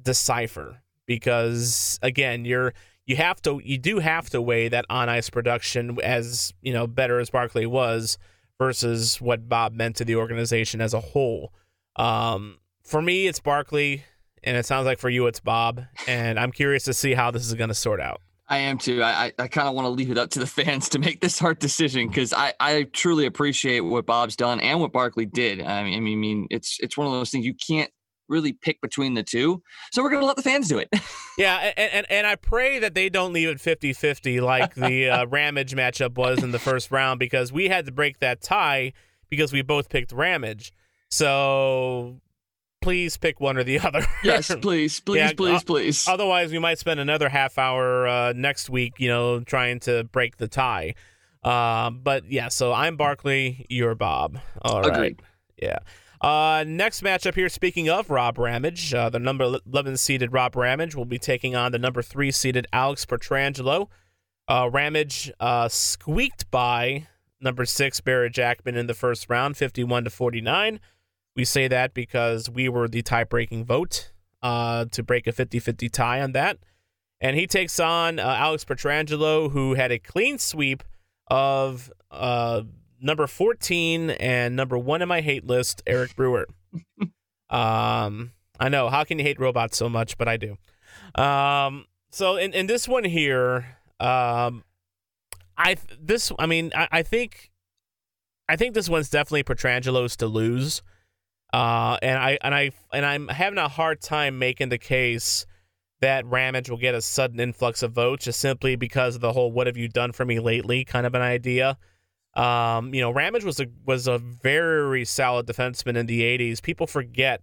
[SPEAKER 1] decipher because again, you're you have to you do have to weigh that on ice production as you know better as Barclay was versus what Bob meant to the organization as a whole. Um, for me, it's Barclay, and it sounds like for you, it's Bob. And I'm curious to see how this is going to sort out.
[SPEAKER 2] I am too. I, I, I kind of want to leave it up to the fans to make this hard decision because I, I truly appreciate what Bob's done and what Barclay did. I mean, I mean, it's it's one of those things you can't really pick between the two. So we're gonna let the fans do it.
[SPEAKER 1] Yeah, and, and, and I pray that they don't leave it 50 50 like the uh, Ramage matchup was in the first round because we had to break that tie because we both picked Ramage. So please pick one or the other.
[SPEAKER 2] yes, please, please,
[SPEAKER 1] Yeah,
[SPEAKER 2] please,
[SPEAKER 1] uh,
[SPEAKER 2] please.
[SPEAKER 1] Otherwise, we might spend another half hour uh, next week, you know, trying to break the tie. Um, but yeah, so I'm Barclay, you're Bob. All right.
[SPEAKER 2] Agreed.
[SPEAKER 1] Yeah. Uh, next matchup here, speaking of Rob Ramage, uh, the number 11 seeded Rob Ramage will be taking on the number 3 seeded Alex Pietrangelo. Uh, Ramage uh, squeaked by number 6 Barrett Jackman in the first round, 51 to 49. We say that because we were the tie breaking vote uh, to break a 50 50 tie on that. And he takes on uh, Alex Pietrangelo, who had a clean sweep of uh, number 14 and number one in my hate list, Eric Brewer. um, I know. How can you hate robots so much? But I do. Um, so in, in this one here, um, I this I mean I, I think I think this one's definitely Pietrangelo's to lose. Uh, and I and I and I'm having a hard time making the case that Ramage will get a sudden influx of votes just simply because of the whole "What have you done for me lately?" kind of an idea. Um, you know, Ramage was a was a very solid defenseman in the '80s. People forget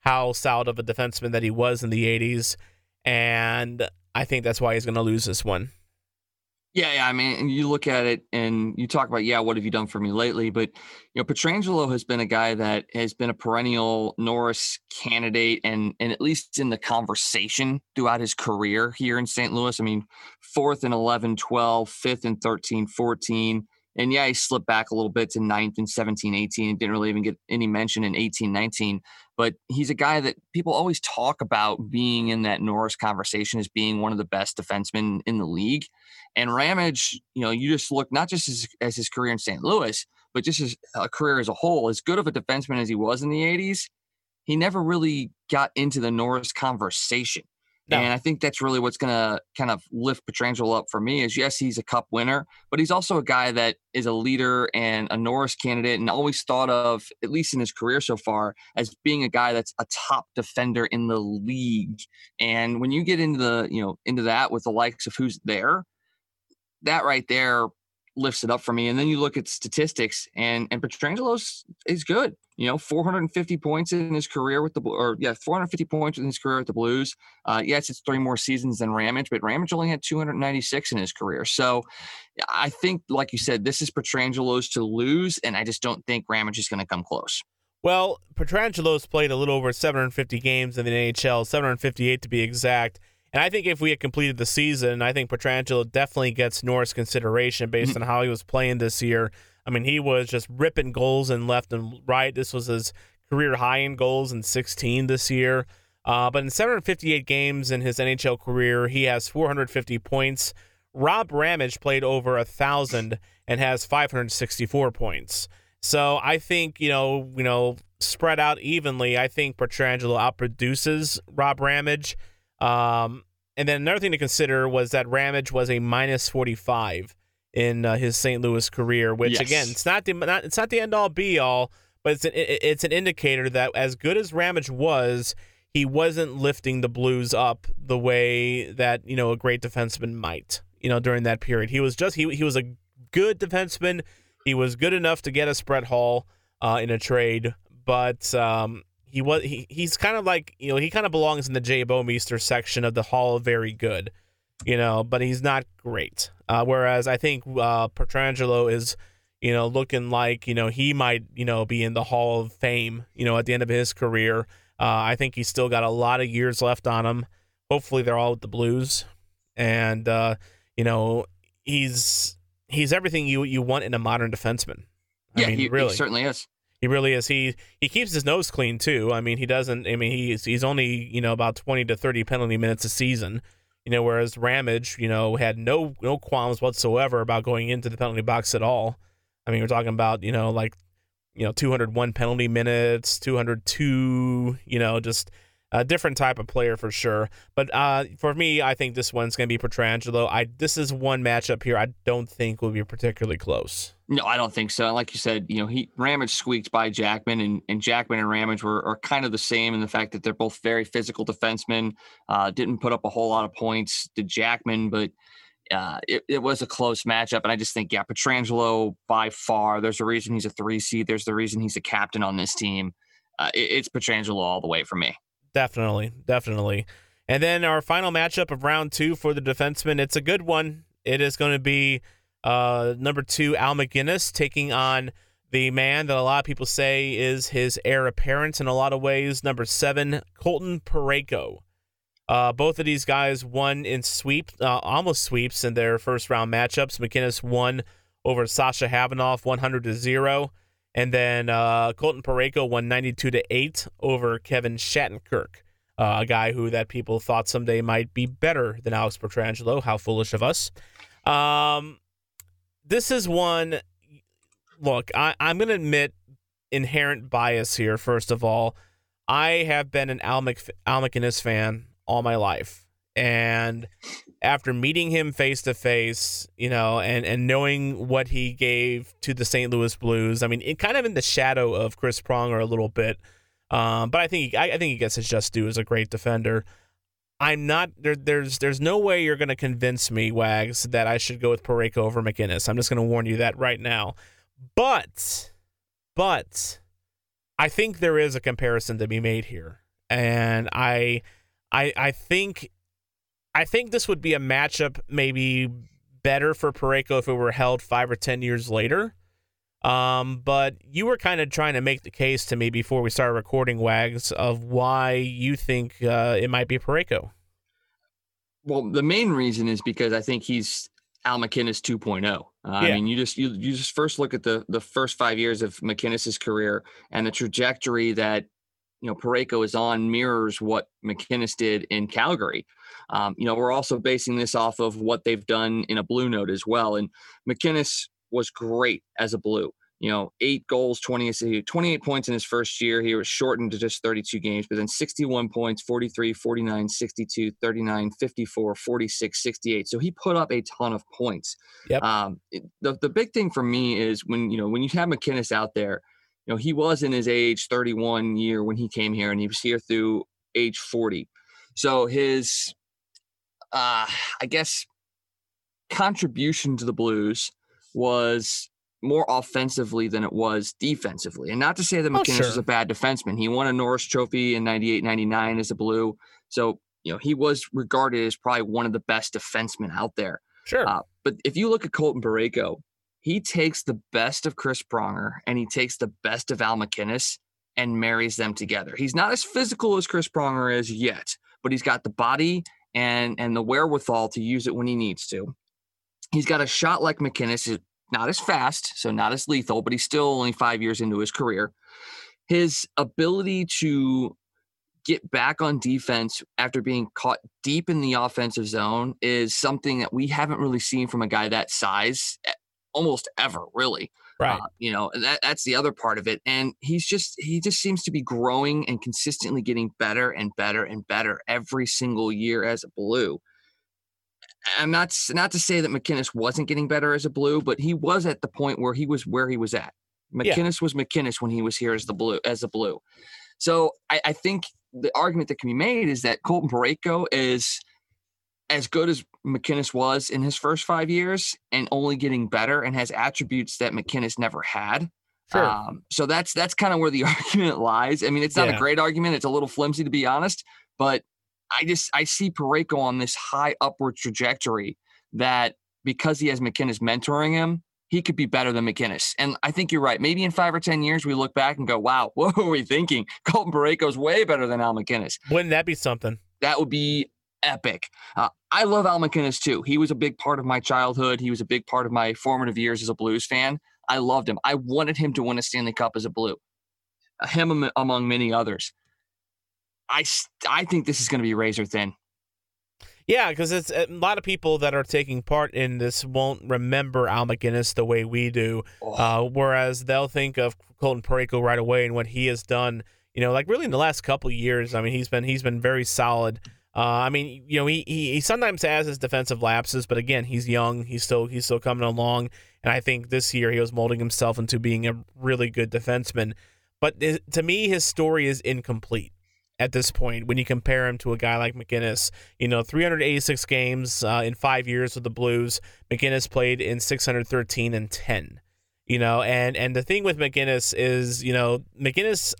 [SPEAKER 1] how solid of a defenseman that he was in the '80s, and I think that's why he's going to lose this one.
[SPEAKER 2] Yeah, yeah. I mean, and you look at it and you talk about, yeah, what have you done for me lately? But you know, Pietrangelo has been a guy that has been a perennial Norris candidate, and and at least in the conversation throughout his career here in St. Louis. I mean, fourth and 11, 12, fifth and 13, 14. And yeah, he slipped back a little bit to ninth and 17, 18, and didn't really even get any mention in 18, 19. But he's a guy that people always talk about being in that Norris conversation as being one of the best defensemen in the league. And Ramage, you know, you just look not just as, as his career in St. Louis, but just his a career as a whole, as good of a defenseman as he was in the 80s, he never really got into the Norris conversation. No. And I think that's really what's going to kind of lift Pietrangelo up for me is yes, he's a cup winner, but he's also a guy that is a leader and a Norris candidate and always thought of, at least in his career so far, as being a guy that's a top defender in the league. And when you get into the, you know, into that with the likes of who's there, that right there lifts it up for me. And then you look at statistics, and and Pietrangelo's is good. You know, 450 points in his career with the or yeah, 450 points in his career with the Blues. Uh, yes, it's three more seasons than Ramage, but Ramage only had 296 in his career. So I think, like you said, this is Pietrangelo's to lose, and I just don't think Ramage is going to come close.
[SPEAKER 1] Well, Pietrangelo's played a little over 750 games in the NHL, 758 to be exact. And I think if we had completed the season, I think Pietrangelo definitely gets Norris consideration based mm-hmm. on how he was playing this year. I mean, he was just ripping goals and left and right. This was his career high in goals in 16 this year. Uh, but in 758 games in his NHL career, he has 450 points. Rob Ramage played over a thousand and has 564 points. So I think you know, you know, spread out evenly. I think Pietrangelo outproduces Rob Ramage. Um, and then another thing to consider was that Ramage was a minus 45 in uh, his St. Louis career, which yes. again, it's not the not, it's not the end all be all, but it's an, it's an indicator that as good as Ramage was, he wasn't lifting the Blues up the way that you know a great defenseman might. You know, during that period, he was just he he was a good defenseman. He was good enough to get us Brett Hull uh, in a trade, but um, he was he, he's kind of like you know he kind of belongs in the Jay Bouwmeester section of the Hall of Very Good, you know, but he's not great. Uh, whereas I think uh, Pietrangelo is you know looking like you know he might you know be in the Hall of Fame you know at the end of his career. Uh, I think he's still got a lot of years left on him. Hopefully they're all with the Blues, and uh, you know he's he's everything you you want in a modern defenseman.
[SPEAKER 2] I yeah, mean, he, really. he certainly is.
[SPEAKER 1] He really is. He he keeps his nose clean too. I mean, he doesn't. I mean, he's he's only you know about twenty to thirty penalty minutes a season. You know, whereas Ramage, you know, had no no qualms whatsoever about going into the penalty box at all. I mean, we're talking about you know like you know 201 penalty minutes, 202. You know, just a different type of player for sure. But uh, for me, I think this one's going to be Pietrangelo. I this is one matchup here I don't think will be particularly close.
[SPEAKER 2] No, I don't think so. Like you said, you know, he Ramage squeaked by Jackman, and, and Jackman and Ramage were are kind of the same in the fact that they're both very physical defensemen. Uh, didn't put up a whole lot of points to Jackman, but uh, it, it was a close matchup. And I just think, yeah, Pietrangelo by far. There's a reason he's a three seed. There's the reason he's a captain on this team. Uh, it, it's Pietrangelo all the way for me.
[SPEAKER 1] Definitely, definitely. And then our final matchup of round two for the defenseman. It's a good one. It is going to be uh, number two, Al MacInnis, taking on the man that a lot of people say is his heir apparent in a lot of ways. Number seven, Colton Parayko. Uh, both of these guys won in sweep, uh, almost sweeps in their first round matchups. MacInnis won over Sasha Habanoff 100 to 0. And then uh, Colton Parayko won 92 to 8 over Kevin Shattenkirk, uh, a guy who that people thought someday might be better than Alex Pietrangelo. How foolish of us. Um, this is one. Look, I, I'm going to admit inherent bias here, first of all. I have been an Al, Al MacInnis fan all my life. And after meeting him face to face, you know, and and knowing what he gave to the St. Louis Blues, I mean, it kind of in the shadow of Chris Pronger a little bit. Um, but I think he, I, I think he gets his just due as a great defender. I'm not there. There's there's no way you're going to convince me, Wags, that I should go with Parayko over MacInnis. I'm just going to warn you that right now. But, but, I think there is a comparison to be made here, and I, I, I think, I think this would be a matchup maybe better for Parayko if it were held five or ten years later. Um, but you were kind of trying to make the case to me before we started recording Wags of why you think uh, it might be Parayko.
[SPEAKER 2] Well, the main reason is because I think he's Al MacInnis 2.0. Uh, yeah. I mean, you just you, you just first look at the the first five years of MacInnis's career and the trajectory that you know Parayko is on mirrors what MacInnis did in Calgary. Um, you know, we're also basing this off of what they've done in a blue note as well. And MacInnis was great as a blue you know, eight goals, 20, 28 points in his first year. He was shortened to just 32 games, but then 61 points, 43, 49, 62, 39, 54, 46, 68. So he put up a ton of points.
[SPEAKER 1] Yep.
[SPEAKER 2] Um, the, the big thing for me is when, you know, when you have MacInnis out there, you know, he was in his age 31 year when he came here and he was here through age 40. So his, uh, I guess, contribution to the Blues was more offensively than it was defensively. And not to say that MacInnis oh, sure. is a bad defenseman. He won a Norris Trophy in 98 99 as a Blue. So, you know, he was regarded as probably one of the best defensemen out there.
[SPEAKER 1] Sure. Uh,
[SPEAKER 2] but if you look at Colton Parayko, he takes the best of Chris Pronger and he takes the best of Al MacInnis and marries them together. He's not as physical as Chris Pronger is yet, but he's got the body and and the wherewithal to use it when he needs to. He's got a shot like MacInnis, not as fast, so not as lethal, but he's still only five years into his career. His ability to get back on defense after being caught deep in the offensive zone is something that we haven't really seen from a guy that size almost ever, really.
[SPEAKER 1] Right. Uh,
[SPEAKER 2] you know, that, that's the other part of it. And he's just, he just seems to be growing and consistently getting better and better and better every single year as a blue. I'm not not to say that MacInnis wasn't getting better as a blue, but he was at the point where he was where he was at. MacInnis yeah. was MacInnis when he was here as the blue as a blue. So I, I, think the argument that can be made is that Colton Parayko is as good as MacInnis was in his first five years and only getting better and has attributes that MacInnis never had.
[SPEAKER 1] Sure. Um,
[SPEAKER 2] so that's that's kind of where the argument lies. I mean, it's not yeah. a great argument. It's a little flimsy to be honest, but I just I see Parayko on this high upward trajectory that because he has MacInnis mentoring him, he could be better than MacInnis. And I think you're right. Maybe in five or ten years we look back and go, "Wow, what were we thinking? Colton Parayko's way better than Al MacInnis.
[SPEAKER 1] Wouldn't that be something?
[SPEAKER 2] That would be epic. Uh, I love Al MacInnis too. He was a big part of my childhood. He was a big part of my formative years as a Blues fan. I loved him. I wanted him to win a Stanley Cup as a Blue. Him among many others. I I think this is going to be razor thin.
[SPEAKER 1] Yeah, because it's a lot of people that are taking part in this won't remember Al MacInnis the way we do. Oh. Uh, whereas they'll think of Colton Parayko right away and what he has done. You know, like really in the last couple years. I mean, he's been he's been very solid. Uh, I mean, you know, he, he he sometimes has his defensive lapses, but again, he's young. He's still he's still coming along, and I think this year he was molding himself into being a really good defenseman. But to me, his story is incomplete at this point when you compare him to a guy like MacInnis. You know, 386 games uh, in five years with the Blues. MacInnis played in 613 and 10. You know, and and the thing with MacInnis is, you know, MacInnis.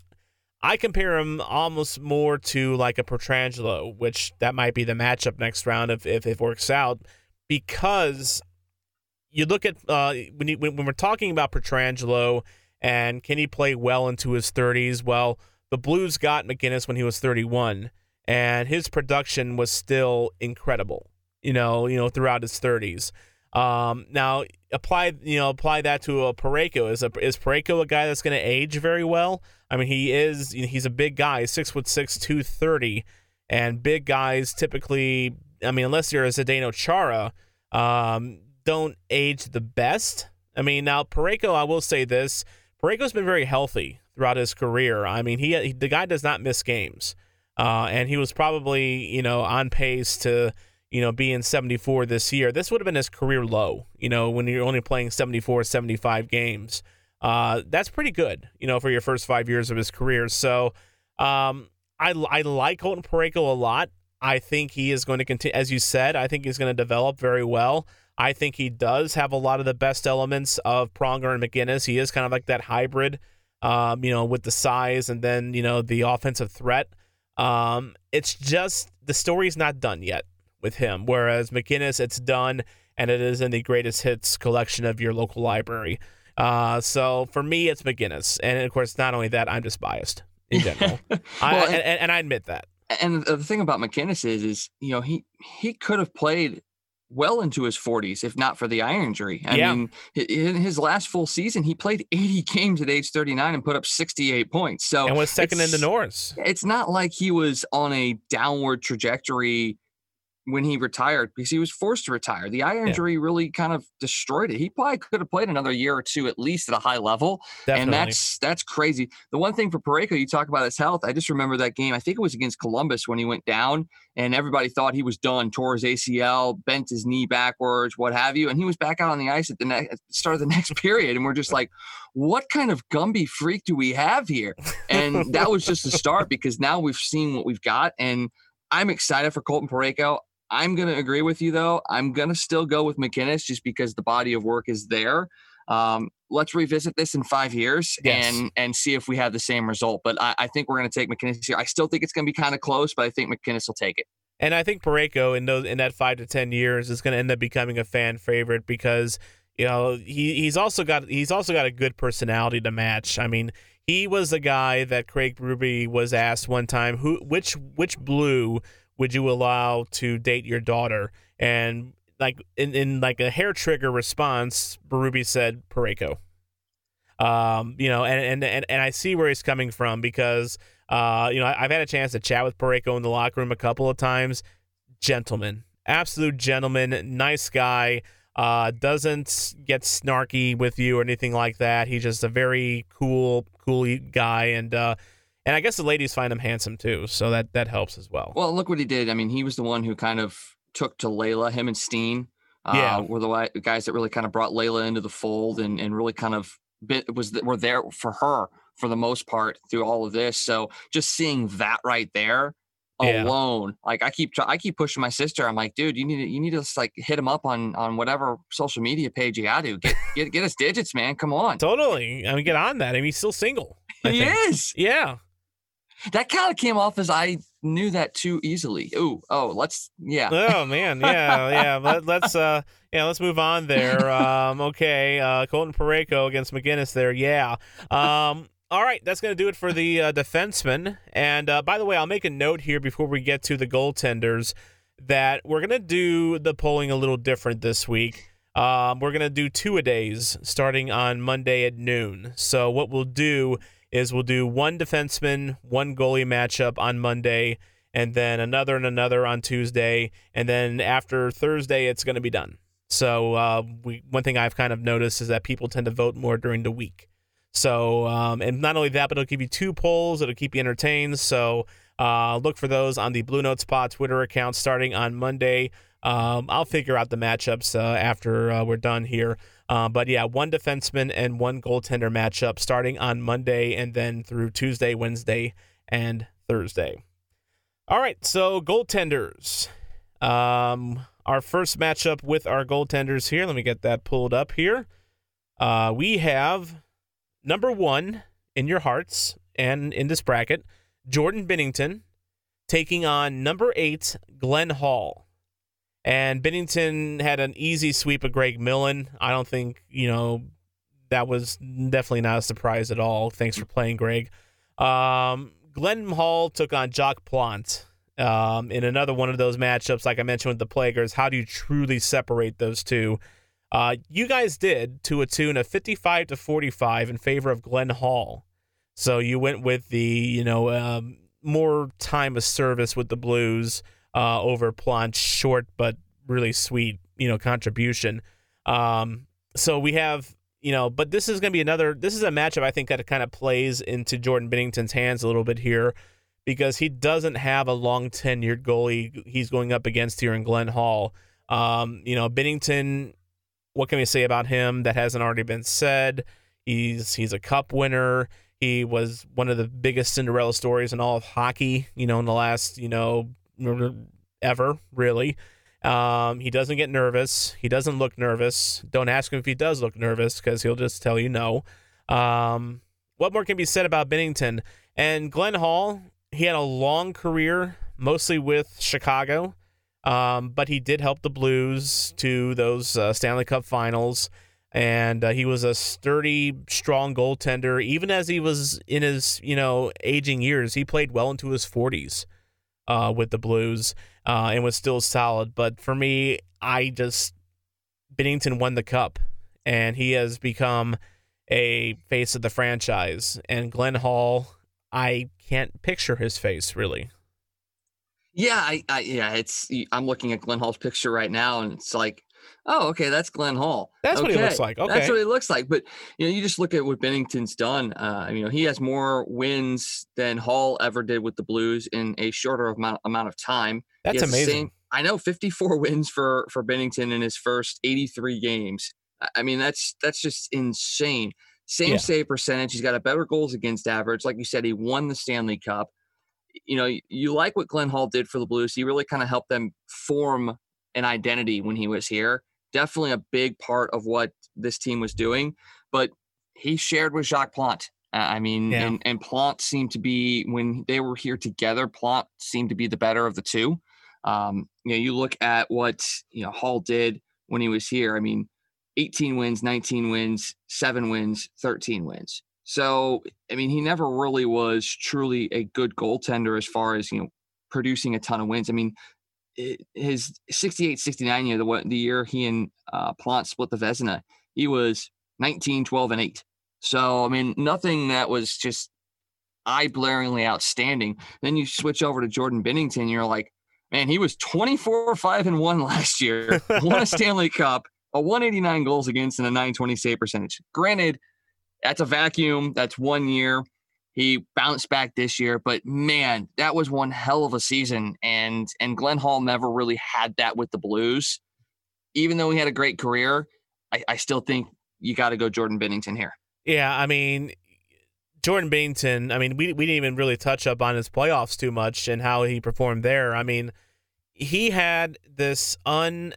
[SPEAKER 1] I compare him almost more to like a Pietrangelo, which that might be the matchup next round if if it works out, because you look at uh, when you, when, we're talking about Pietrangelo and can he play well into his 30s? Well, the Blues got MacInnis when he was 31, and his production was still incredible. You know, you know, throughout his 30s. Um, now apply, you know, apply that to a Parayko. Is a, is Parayko a guy that's going to age very well? I mean, he is. You know, he's a big guy, six foot six, two thirty, and big guys typically. I mean, unless you're a Zdeno Chara, um, don't age the best. I mean, now Parayko, I will say this: Parayko's been very healthy throughout his career. I mean, he the guy does not miss games, uh, and he was probably you know on pace to you know being 74 this year. This would have been his career low. You know, when you're only playing 74, 75 games. Uh, that's pretty good, you know, for your first five years of his career. So, um, I, I like Colton Parayko a lot. I think he is going to continue, as you said, I think he's going to develop very well. I think he does have a lot of the best elements of Pronger and MacInnis. He is kind of like that hybrid, um, you know, with the size and then, you know, the offensive threat. Um, it's just the story's not done yet with him. Whereas MacInnis, it's done and it is in the greatest hits collection of your local library. Uh, so for me, it's MacInnis. And of course, not only that, I'm just biased in general. well, I, and, and, and I admit that.
[SPEAKER 2] And the thing about MacInnis is, is you know, he he could have played well into his 40s, if not for the eye injury. I yeah. mean, in his last full season, he played 80 games at age 39 and put up 68 points. So
[SPEAKER 1] and was second in the Norris.
[SPEAKER 2] It's not like he was on a downward trajectory when he retired because he was forced to retire. The eye injury yeah. really kind of destroyed it. He probably could have played another year or two at least at a high level. Definitely. And that's that's crazy. The one thing for Parayko, you talk about his health. I just remember that game. I think it was against Columbus when he went down and everybody thought he was done, tore his ACL, bent his knee backwards, what have you. And he was back out on the ice at the, ne- start of the next period. And we're just like, what kind of Gumby freak do we have here? And that was just the start because now we've seen what we've got. And I'm excited for Colton Parayko. I'm going to agree with you, though. I'm going to still go with MacInnis just because the body of work is there. Um, let's revisit this in five years yes. and and see if we have the same result. But I, I think we're going to take MacInnis here. I still think it's going to be kind of close, but I think MacInnis will take it.
[SPEAKER 1] And I think Parayko in those in that five to ten years is going to end up becoming a fan favorite because you know he he's also got he's also got a good personality to match. I mean, he was a guy that Craig Berube was asked one time who which which blue would you allow to date your daughter? And like in, in like a hair trigger response, Berube said Parayko. Um, you know, and, and and and I see where he's coming from because uh, you know, I've had a chance to chat with Parayko in the locker room a couple of times. Gentleman, absolute gentleman, nice guy. Uh, doesn't get snarky with you or anything like that. He's just a very cool, cool guy, and uh, and I guess the ladies find him handsome too, so that that helps as well.
[SPEAKER 2] Well, look what he did. I mean, he was the one who kind of took to Layla. Him and Steen, uh, yeah, were the guys that really kind of brought Layla into the fold and and really kind of bit, was were there for her for the most part through all of this. So just seeing that right there yeah. alone, like I keep I keep pushing my sister. I'm like, dude, you need to you need to like hit him up on on whatever social media page you got to get get get us digits, man. Come on,
[SPEAKER 1] totally. I mean, get on that. I mean, he's still single.
[SPEAKER 2] I he think. is.
[SPEAKER 1] Yeah
[SPEAKER 2] that kind of came off as I knew that too easily. Ooh, oh, let's yeah.
[SPEAKER 1] Oh man, yeah, yeah. Let, us uh, yeah, let's move on there. Um, okay, uh, Colton Parayko against MacInnis there. Yeah. Um. All right, that's going to do it for the uh, defenseman. And uh, by the way, I'll make a note here before we get to the goaltenders that we're going to do the polling a little different this week. Um, we're going to do two a days starting on Monday at noon. So, what we'll do is we'll do one defenseman, one goalie matchup on Monday, and then another and another on Tuesday, and then after Thursday, it's going to be done. So uh, we one thing I've kind of noticed is that people tend to vote more during the week. So um, and not only that, but it'll give you two polls. It'll keep you entertained. So uh, look for those on the Blue Notes Pod Twitter account starting on Monday. Um, I'll figure out the matchups uh, after uh, we're done here. Uh, but yeah, one defenseman and one goaltender matchup starting on Monday and then through Tuesday, Wednesday, and Thursday. All right, so goaltenders. Um, our first matchup with our goaltenders here. Let me get that pulled up here. Uh, we have number one in your hearts and in this bracket, Jordan Binnington taking on number eight, Glenn Hall. And Binnington had an easy sweep of Greg Millen. I don't think, you know, that was definitely not a surprise at all. Thanks for playing, Greg. Um, Glenn Hall took on Jacques Plante um, in another one of those matchups, like I mentioned with the Plagers. How do you truly separate those two? Uh, you guys did to a tune of 55 to 45 in favor of Glenn Hall. So you went with the, you know, um, more time of service with the Blues uh, over Plante's short but really sweet, you know, contribution. Um, so we have, you know, but this is going to be another. This is a matchup I think that kind of plays into Jordan Binnington's hands a little bit here because he doesn't have a long tenured goalie he's going up against here in Glenn Hall. Um, you know, Binnington. What can we say about him that hasn't already been said? He's he's a cup winner. He was one of the biggest Cinderella stories in all of hockey. You know, in the last you know ever, really. Um, he doesn't get nervous. He doesn't look nervous. Don't ask him if he does look nervous because he'll just tell you no. Um, what more can be said about Binnington? And Glenn Hall, he had a long career, mostly with Chicago, um, but he did help the Blues to those uh, Stanley Cup finals. And uh, he was a sturdy, strong goaltender. Even as he was in his, you know, aging years, he played well into his 40s uh, with the Blues uh, and was still solid. But for me, I just Binnington won the cup, and he has become a face of the franchise. And Glenn Hall, I can't picture his face really.
[SPEAKER 2] Yeah, I, I yeah, it's I'm looking at Glenn Hall's picture right now, and it's like oh, okay, that's Glenn Hall.
[SPEAKER 1] That's okay. what he looks like. Okay.
[SPEAKER 2] That's what he looks like. But you know, you just look at what Binnington's done. Uh, you know, he has more wins than Hall ever did with the Blues in a shorter amount, amount of time.
[SPEAKER 1] That's amazing. Same,
[SPEAKER 2] I know 54 wins for for Binnington in his first 83 games. I mean, that's that's just insane. Same yeah. save percentage. He's got a better goals against average. Like you said, he won the Stanley Cup. You know, you like what Glenn Hall did for the Blues. He really kind of helped them form an identity when he was here definitely a big part of what this team was doing. But he shared with Jacques Plante. I mean, yeah. and, and Plante seemed to be, when they were here together, Plante seemed to be the better of the two. Um, you know, you look at what, you know, Hall did when he was here. I mean, 18 wins, 19 wins, seven wins, 13 wins. So, I mean, he never really was truly a good goaltender as far as, you know, producing a ton of wins. I mean, his 68 69 year, the, the year he and uh, Plante split the Vezina, he was 19, 12, and 8. So, I mean, nothing that was just eye blaringly outstanding. Then you switch over to Jordan Binnington, you're like, man, he was 24, 5, and 1 last year, won a Stanley Cup, a 189 goals against, and a 920 save percentage. Granted, that's a vacuum, that's one year. He bounced back this year, but man, that was one hell of a season. And and Glenn Hall never really had that with the Blues. Even though he had a great career, I, I still think you got to go Jordan Binnington here.
[SPEAKER 1] Yeah, I mean, Jordan Binnington. I mean, we we didn't even really touch up on his playoffs too much and how he performed there. I mean, he had this un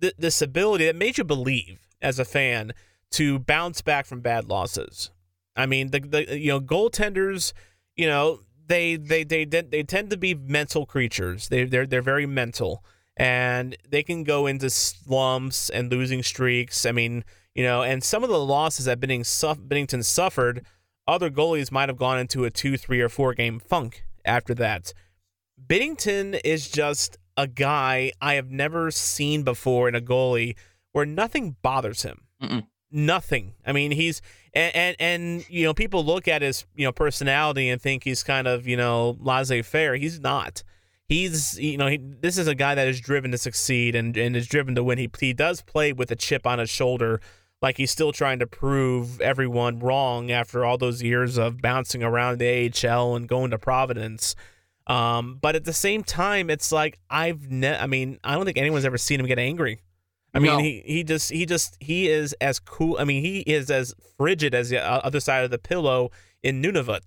[SPEAKER 1] th- this ability that made you believe as a fan to bounce back from bad losses. I mean, the, the you know goaltenders, you know they they they they tend to be mental creatures. They they're they're very mental, and they can go into slumps and losing streaks. I mean, you know, and some of the losses that Binnington suffered, other goalies might have gone into a two, three, or four game funk after that. Binnington is just a guy I have never seen before in a goalie where nothing bothers him. Mm-mm nothing. I mean, he's and, and, and you know people look at his you know personality and think he's kind of you know laissez-faire. He's not. He's you know he, this is a guy that is driven to succeed and and is driven to win. He he does play with a chip on his shoulder. Like he's still trying to prove everyone wrong after all those years of bouncing around the AHL and going to Providence. Um, but at the same time, it's like I've ne- I mean, I don't think anyone's ever seen him get angry. I mean, no. he he just he just he is as cool. I mean, he is as frigid as the other side of the pillow in Nunavut.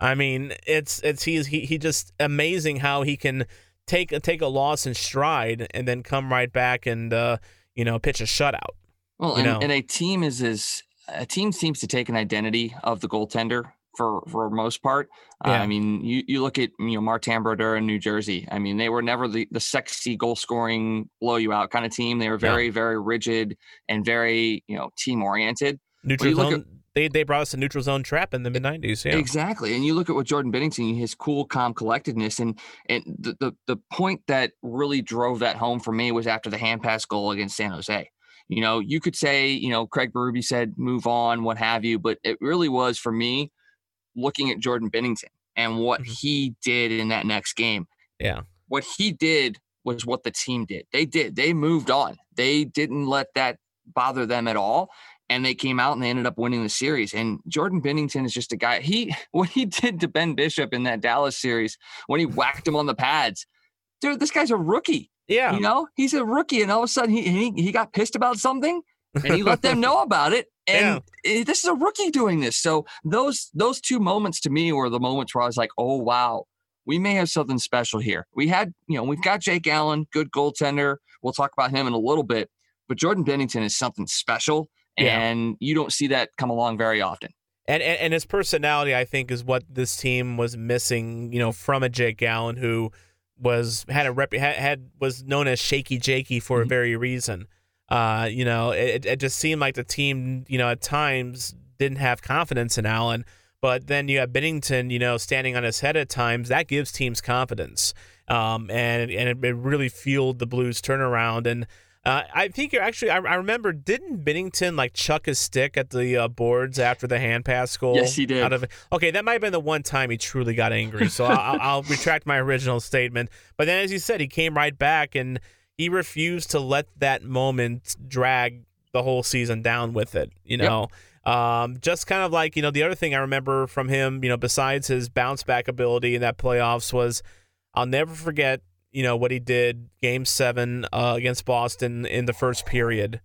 [SPEAKER 1] I mean, it's it's he's he he just amazing how he can take take a loss in stride and then come right back and uh, you know pitch a shutout.
[SPEAKER 2] Well, and, and, a team is is a team seems to take an identity of the goaltender for for most part. Yeah. Uh, I mean, you, you look at you know Martin Brodeur in New Jersey. I mean, they were never the, the sexy goal scoring blow you out kind of team. They were very yeah. very rigid and very you know team oriented.
[SPEAKER 1] Neutral zone. At, they they brought us a neutral zone trap in the mid '90s. Yeah,
[SPEAKER 2] exactly. And you look at what Jordan Binnington, his cool, calm collectedness, and and the, the the point that really drove that home for me was after the hand pass goal against San Jose. You know, you could say, you know, Craig Berube said move on, what have you, but it really was for me looking at Jordan Binnington and what mm-hmm. he did in that next game.
[SPEAKER 1] Yeah.
[SPEAKER 2] What he did was what the team did. They did. They moved on. They didn't let that bother them at all. And they came out and they ended up winning the series. And Jordan Binnington is just a guy. He what he did to Ben Bishop in that Dallas series when he whacked him on the pads. Dude, this guy's a rookie.
[SPEAKER 1] Yeah.
[SPEAKER 2] You know, he's a rookie, and all of a sudden he he, he got pissed about something and he let them know about it. And yeah. this is a rookie doing this. So those those two moments to me were the moments where I was like, oh wow, we may have something special here. We had, you know, we've got Jake Allen, good goaltender. We'll talk about him in a little bit, but Jordan Binnington is something special,
[SPEAKER 1] Yeah.
[SPEAKER 2] and you don't see that come along very often.
[SPEAKER 1] And, and and his personality, I think, is what this team was missing. You know, from a Jake Allen who was had a rep had, had was known as Shaky Jakey for a
[SPEAKER 2] Mhm.
[SPEAKER 1] very reason. Uh, you know, it it just seemed like the team, you know, at times didn't have confidence in Allen. But then you have Binnington, you know, standing on his head at times. That gives teams confidence, um, and and it, it really fueled the Blues turnaround. And uh, I think you're actually. I, I remember didn't Binnington like chuck his stick at the uh, boards after the hand pass goal?
[SPEAKER 2] Yes, he did.
[SPEAKER 1] Out of okay, that might have been the one time he truly got angry. So I'll, I'll retract my original statement. But then, as you said, he came right back and he refused to let that moment drag the whole season down with it. You
[SPEAKER 2] Yep.
[SPEAKER 1] know. Um, just kind of like you know the other thing I remember from him, you know, besides his bounce back ability in that playoffs was, I'll never forget, you know, what he did Game Seven uh, against Boston in the first period.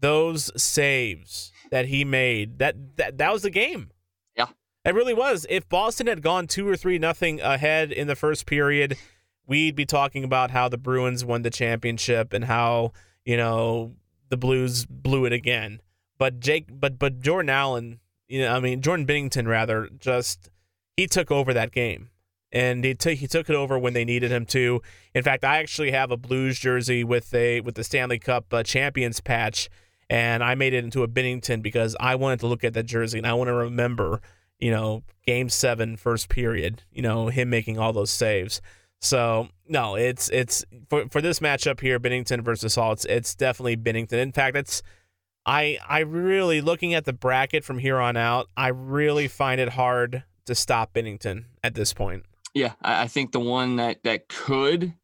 [SPEAKER 1] Those saves that he made, that that that was the game.
[SPEAKER 2] Yeah.
[SPEAKER 1] it really was. If Boston had gone two or three nothing ahead in the first period, we'd be talking about how the Bruins won the championship and how you know the Blues blew it again. But Jake, but but Jordan Allen, you know, I mean Jordan Binnington rather, just he took over that game, and he took he took it over when they needed him to. In fact, I actually have a Blues jersey with a with the Stanley Cup uh, champions patch, and I made it into a Binnington because I wanted to look at that jersey and I want to remember, you know, Game Seven, first period, you know, him making all those saves. So no, it's it's for for this matchup here, Binnington versus Hall. It's it's definitely Binnington. In fact, it's I I really looking at the bracket from here on out, I really find it hard to stop Binnington at this point.
[SPEAKER 2] Yeah, I, I think the one that that could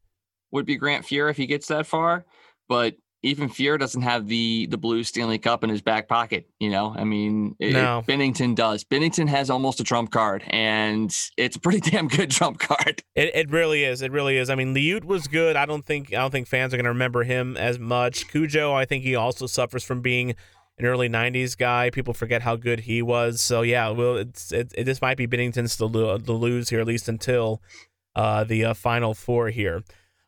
[SPEAKER 2] would be Grant Fuhr if he gets that far, but even Fuhr doesn't have the the blue Stanley Cup in his back pocket. You know, I mean, it,
[SPEAKER 1] No.
[SPEAKER 2] Binnington does. Binnington has almost a trump card, and it's a pretty damn good trump card.
[SPEAKER 1] It, it really is. It really is. I mean, Liut was good. I don't think I don't think fans are going to remember him as much. Cujo, I think he also suffers from being an early '90s guy. People forget how good he was. So yeah, well, it's it, it this might be Binnington's to, lo- to lose here at least until uh, the uh, final four here.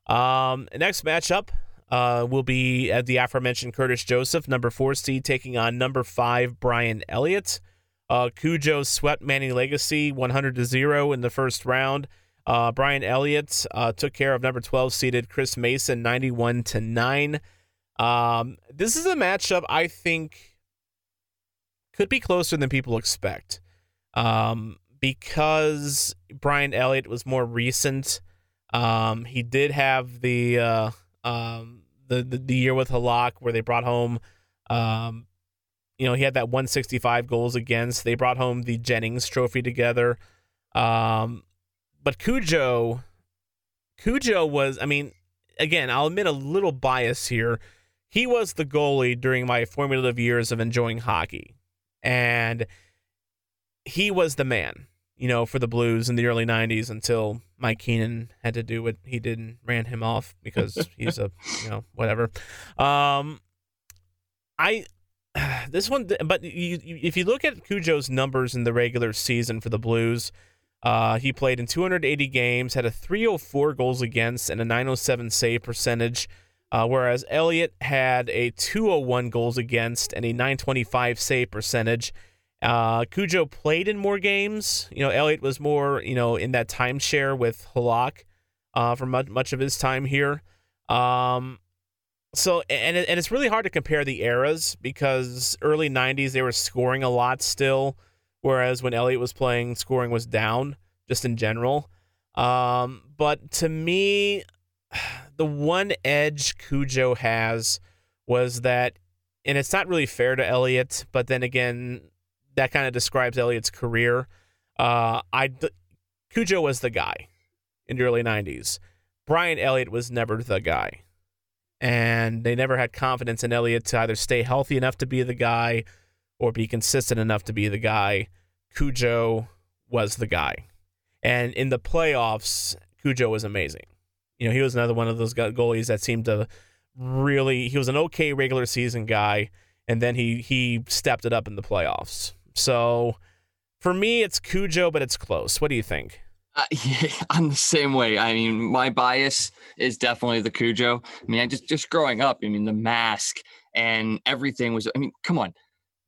[SPEAKER 1] Um, next matchup uh, will be at the aforementioned Curtis Joseph, number four seed, taking on number five Brian Elliott. Uh, Cujo swept Manny Legace 100 to zero in the first round. Uh, Brian Elliott uh, took care of number 12 seeded Chris Mason 91 to 9. Um, this is a matchup I think could be closer than people expect. Um, because Brian Elliott was more recent. Um, he did have the uh, um, the, the the year with Halak where they brought home um, you know, he had that 165 goals against. They brought home the Jennings trophy together. Um, but Cujo, Cujo was, I mean, again, I'll admit a little bias here. He was the goalie during my formative years of enjoying hockey. And he was the man, you know, for the Blues in the early 90s until Mike Keenan had to do what he did and ran him off because he's a, you know, whatever. Um, I this one, but you, you, if you look at Cujo's numbers in the regular season for the Blues, uh, he played in 280 games, had a 304 goals against and a 907 save percentage, uh, whereas Elliott had a 201 goals against and a 925 save percentage. Uh, Cujo played in more games. You know, Elliott was more, you know, in that timeshare with Halak uh, for much, much of his time here. Um, so and and it's really hard to compare the eras because early 90s they were scoring a lot still whereas when Elliott was playing scoring was down just in general um, but to me the one edge Cujo has was that and it's not really fair to Elliott but then again that kind of describes Elliott's career uh, I Cujo was the guy in the early 90s Brian Elliott was never the guy and they never had confidence in Elliott to either stay healthy enough to be the guy or be consistent enough to be the guy. Cujo was the guy. And in the playoffs, Cujo was amazing. You know, he was another one of those goalies that seemed to really he was an okay regular season guy and then he he stepped it up in the playoffs. So for me it's Cujo but it's close. What do you think?
[SPEAKER 2] Uh, yeah, I'm the same way. I mean, my bias is definitely the Cujo. I mean, I just just growing up. I mean, the mask and everything was. I mean, come on,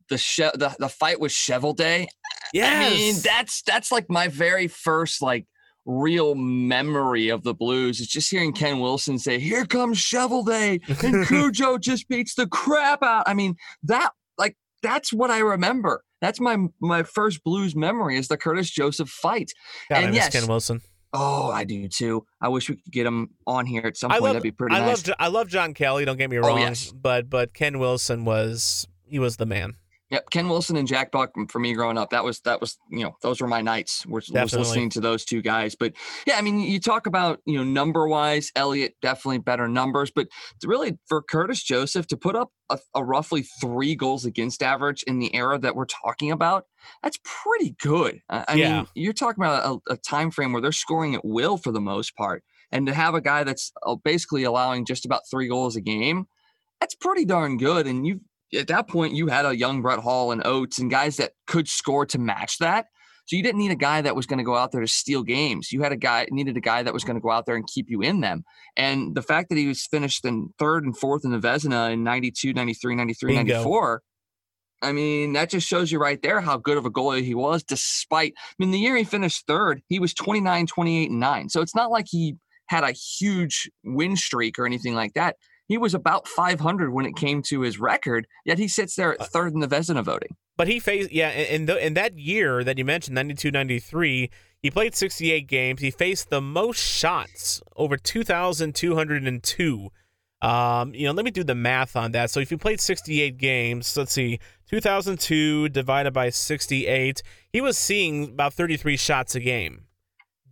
[SPEAKER 2] the she- the the fight with Cheveldae.
[SPEAKER 1] Yes.
[SPEAKER 2] I mean, that's that's like my very first like real memory of the Blues. It's just hearing Ken Wilson say, "Here comes Cheveldae," and Cujo just beats the crap out. I mean, that like that's what I remember. That's my my first Blues memory is the Curtis Joseph fight.
[SPEAKER 1] God, I
[SPEAKER 2] and
[SPEAKER 1] miss
[SPEAKER 2] yes,
[SPEAKER 1] Ken Wilson.
[SPEAKER 2] Oh, I do too. I wish we could get him on here at some
[SPEAKER 1] I
[SPEAKER 2] point.
[SPEAKER 1] love,
[SPEAKER 2] That'd be pretty
[SPEAKER 1] I
[SPEAKER 2] nice.
[SPEAKER 1] love, I love John Kelly. Don't get me wrong,
[SPEAKER 2] Oh,
[SPEAKER 1] wrong,
[SPEAKER 2] yes.
[SPEAKER 1] but but Ken Wilson was he was the man.
[SPEAKER 2] Yep, Ken Wilson and Jack Buck for me growing up. That was that was you know those were my nights. Was, was listening to those two guys. But yeah, I mean, you talk about you know number wise, Elliott definitely better numbers. But really for Curtis Joseph to put up a, a roughly three goals against average in the era that we're talking about, that's pretty good. I, I
[SPEAKER 1] Yeah.
[SPEAKER 2] mean, you're talking about a, a time frame where they're scoring at will for the most part, and to have a guy that's uh, basically allowing just about three goals a game, that's pretty darn good. And you at that point you had a young Brett Hull and Oates and guys that could score to match that. So you didn't need a guy that was going to go out there to steal games. You had a guy needed a guy that was going to go out there and keep you in them. And the fact that he was finished in third and fourth in the Vezina in 92, 93, 93,
[SPEAKER 1] Bingo.
[SPEAKER 2] 94. I mean, that just shows you right there how good of a goalie he was, despite, I mean, the year he finished third, he was 29, 28, and 9. So it's not like he had a huge win streak or anything like that. He was about 500 when it came to his record, yet he sits there at third in the Vezina voting.
[SPEAKER 1] But he faced yeah, in the, in that year that you mentioned 92 93, he played 68 games. He faced the most shots, over 2202. Um, you know, let me do the math on that. So if you played 68 games, let's see, 2002 divided by 68, he was seeing about 33 shots a game.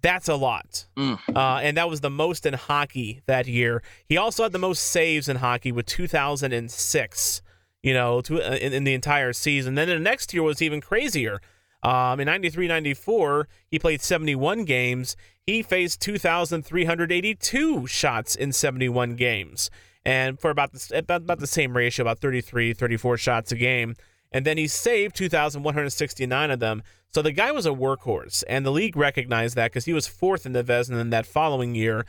[SPEAKER 1] That's a lot.
[SPEAKER 2] Mm.
[SPEAKER 1] Uh, and that was the most in hockey that year. He also had the most saves in hockey with 2006, you know, to, uh, in, in the entire season. Then the next year was even crazier. Um, in 93 94, he played 71 games. He faced 2,382 shots in 71 games. And for about the, about, about the same ratio, about 33, 34 shots a game. And then he saved 2,169 of them. So the guy was a workhorse, and the league recognized that because he was fourth in the Vezina in that following year.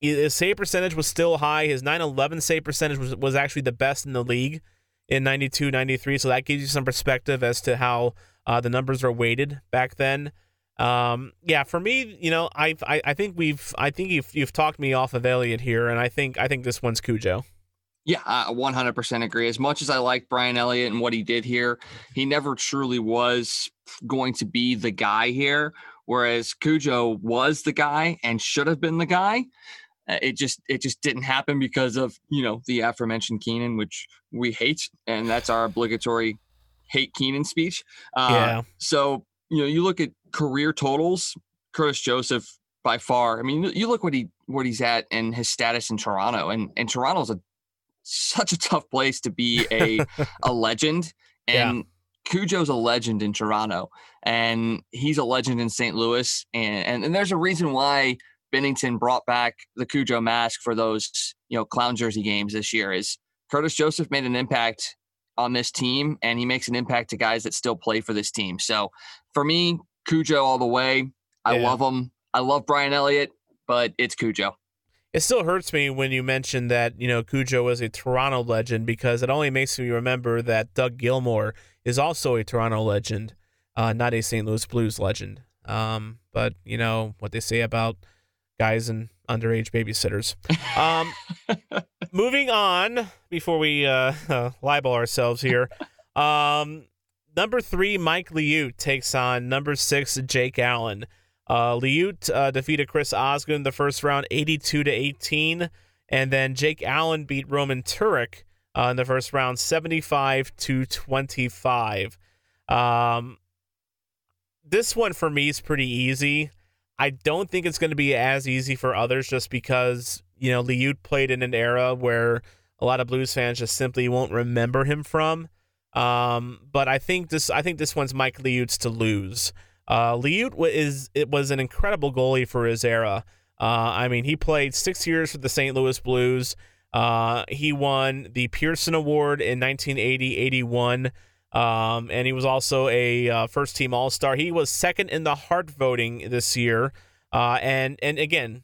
[SPEAKER 1] His save percentage was still high. His 911 save percentage was, was actually the best in the league in 92 93. So that gives you some perspective as to how uh, the numbers are weighted back then. Um, yeah, for me, you know, I, I I think we've I think you've you've talked me off of Elliott here, and I think I think this one's Cujo.
[SPEAKER 2] Yeah, I 100% agree. As much as I like Brian Elliott and what he did here, he never truly was going to be the guy here. Whereas Cujo was the guy and should have been the guy. Uh, It just it just didn't happen because of you know the aforementioned Keenan, which we hate, and that's our obligatory hate Keenan speech. Uh,
[SPEAKER 1] Yeah.
[SPEAKER 2] So you know you look at career totals, Curtis Joseph by far. I mean, you look what he what he's at and his status in Toronto, and and Toronto's a such a tough place to be a a legend.
[SPEAKER 1] Yeah.
[SPEAKER 2] And Cujo's a legend in Toronto, and he's a legend in St. Louis. And, and and there's a reason why Binnington brought back the Cujo mask for those you know clown jersey games this year. Is Curtis Joseph made an impact on this team, and he makes an impact to guys that still play for this team. So for me, Cujo all the way. I
[SPEAKER 1] Yeah.
[SPEAKER 2] love him. I love Brian Elliott, but it's Cujo.
[SPEAKER 1] It still hurts me when you mention that, you know, Cujo was a Toronto legend because it only makes me remember that Doug Gilmour is also a Toronto legend, uh, not a St. Louis Blues legend. Um, but, you know, what they say about guys and underage babysitters. Um, moving on before we uh, uh, libel ourselves here. Um, number three, Mike Liut takes on number six, Jake Allen. Uh, Liut uh, defeated Chris Osgood in the first round, 82 to 18, and then Jake Allen beat Roman Turek uh, in the first round, 75 to 25. Um, this one for me is pretty easy. I don't think it's going to be as easy for others just because, you know, Liut played in an era where a lot of Blues fans just simply won't remember him from. Um, but I think this I think this one's Mike Liut's to lose. Uh, Liut wa- is it was an incredible goalie for his era. Uh, I mean, he played six years for the St. Louis Blues. Uh, he won the Pearson Award in 1980-81. Um, and he was also a uh, first team All Star. He was second in the Hart voting this year. Uh, and and again,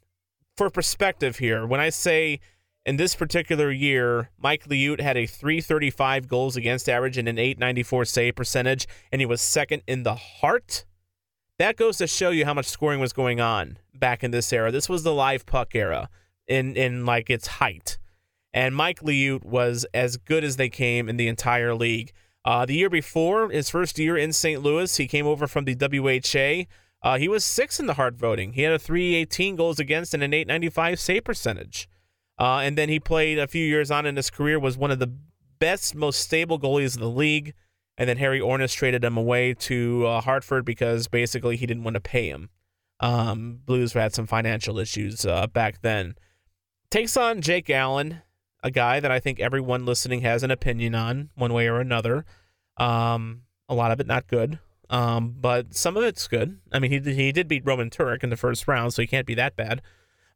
[SPEAKER 1] for perspective here, when I say in this particular year, Mike Liut had a 335 goals against average and an 894 save percentage, and he was second in the Hart. That goes to show you how much scoring was going on back in this era. This was the live puck era in in like its height. And Mike Liut was as good as they came in the entire league. Uh, the year before, his first year in St. Louis, he came over from the WHA. Uh, he was sixth in the Hart voting. He had a 318 goals against and an 895 save percentage. Uh, and then he played a few years on in his career, was one of the best, most stable goalies in the league. And then Harry Ornest traded him away to uh, Hartford because basically he didn't want to pay him. Um, Blues had some financial issues uh, back then. Takes on Jake Allen, a guy that I think everyone listening has an opinion on, one way or another. Um, a lot of it not good, um, but some of it's good. I mean, he he did beat Roman Turek in the first round, so he can't be that bad.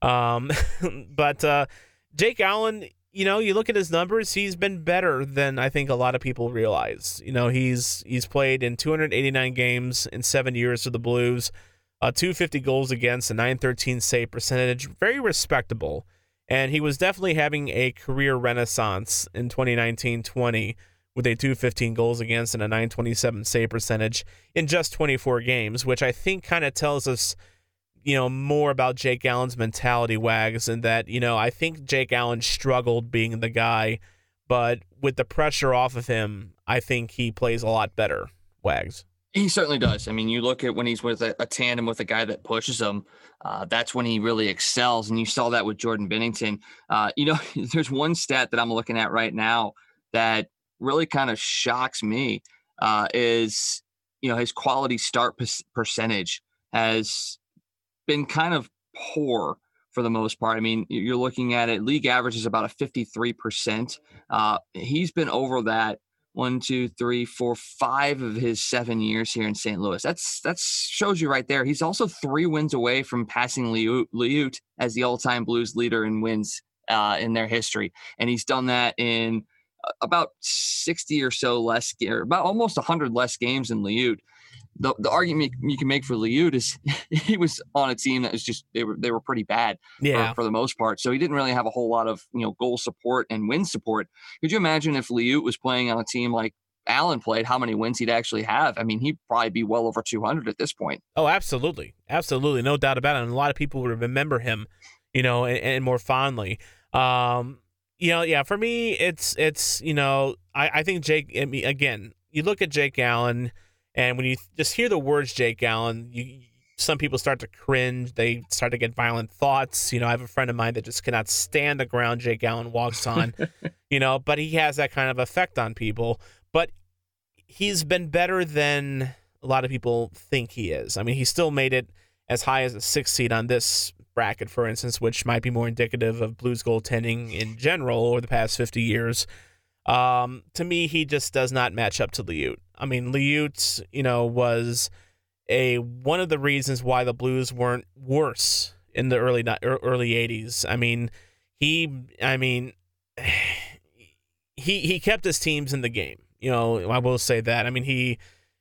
[SPEAKER 1] Um, but uh, Jake Allen, you know, you look at his numbers, he's been better than I think a lot of people realize. You know, he's he's played in 289 games in seven years for the Blues, uh, 250 goals against, a 913 save percentage, very respectable. And he was definitely having a career renaissance in 2019-20 with a 215 goals against and a 927 save percentage in just 24 games, which I think kind of tells us – you know, more about Jake Allen's mentality, Wags, and that, you know, I think Jake Allen struggled being the guy, but with the pressure off of him, I think he plays a lot better, Wags.
[SPEAKER 2] He certainly does. I mean, you look at when he's with a, a tandem with a guy that pushes him, uh, that's when he really excels. And you saw that with Jordan Binnington Uh, you know, there's one stat that I'm looking at right now that really kind of shocks me uh, is, you know, his quality start percentage has been kind of poor for the most part. I mean, you're looking at it, league average is about a 53%. Uh, he's been over that one, two, three, four, five of his seven years here in St. Louis. That's that shows you right there. He's also three wins away from passing Liut as the all-time Blues leader in wins uh, in their history, and he's done that in about 60 or so less, or about almost 100 less games than Liut the, the argument you can make for Liut is he was on a team that was just they were they were pretty bad
[SPEAKER 1] yeah.
[SPEAKER 2] for, for, the most part. So he didn't really have a whole lot of you know goal support and win support. Could you imagine if Liut was playing on a team like Allen played, how many wins he'd actually have? I mean, he'd probably be well over 200 at this point.
[SPEAKER 1] Oh, absolutely, absolutely, no doubt about it. And a lot of people would remember him, you know, and, and more fondly. Um, you know, yeah, for me, it's it's you know, I I think Jake. I mean, again, you look at Jake Allen and when you just hear the words Jake Allen, you some people start to cringe. They start to get violent thoughts. You know, I have a friend of mine that just cannot stand the ground Jake Allen walks on. you know, but he has that kind of effect on people. But he's been better than a lot of people think he is. I mean, he still made it as high as a six seed on this bracket, for instance, which might be more indicative of Blues goaltending in general over the past 50 years. Um, to me, he just does not match up to Liut. I mean, Liut, you know, was a one of the reasons why the Blues weren't worse in the early early 80s. I mean, he I mean he he kept his teams in the game. You know, I will say that. I mean, he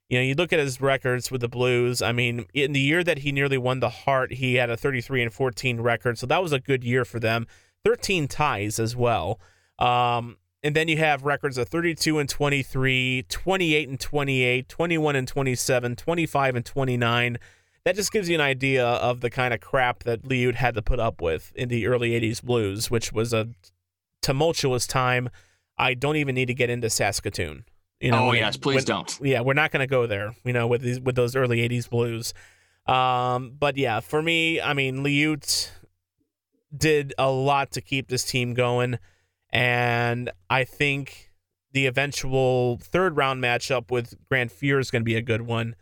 [SPEAKER 1] you know, you look at his records with the Blues. I mean, in the year that he nearly won the Hart, he had a 33 and 14 record, so that was a good year for them. 13 ties as well. Um, and then you have records of 32 and 23, 28 and 28, 21 and 27, 25 and 29. That just gives you an idea of the kind of crap that Liut had to put up with in the early 80s Blues, which was a tumultuous time. I don't even need to get into Saskatoon.
[SPEAKER 2] You know, oh yes, please when, don't.
[SPEAKER 1] Yeah, we're not going to go there. You know, with these with those early '80s blues. Um, but yeah, for me, I mean, Liut did a lot to keep this team going. And I think the eventual third round matchup with Grant Fuhr is going to be a good one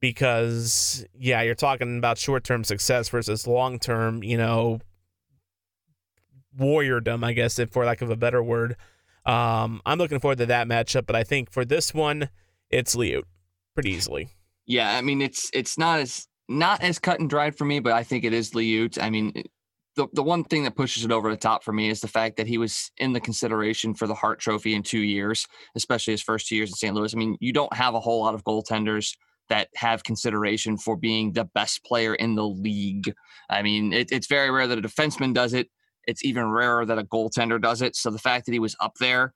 [SPEAKER 1] because, yeah, you're talking about short term success versus long term, you know, warriordom, I guess, if for lack of a better word. Um, I'm looking forward to that matchup, but I think for this one, it's Liut pretty easily.
[SPEAKER 2] Yeah, I mean, it's it's not as not as cut and dried for me, but I think it is Liut. I mean, the, the one thing that pushes it over the top for me is the fact that he was in the consideration for the Hart Trophy in two years, especially his first two years in St. Louis. I mean, you don't have a whole lot of goaltenders that have consideration for being the best player in the league. I mean, it, it's very rare that a defenseman does it. It's even rarer that a goaltender does it. So the fact that he was up there,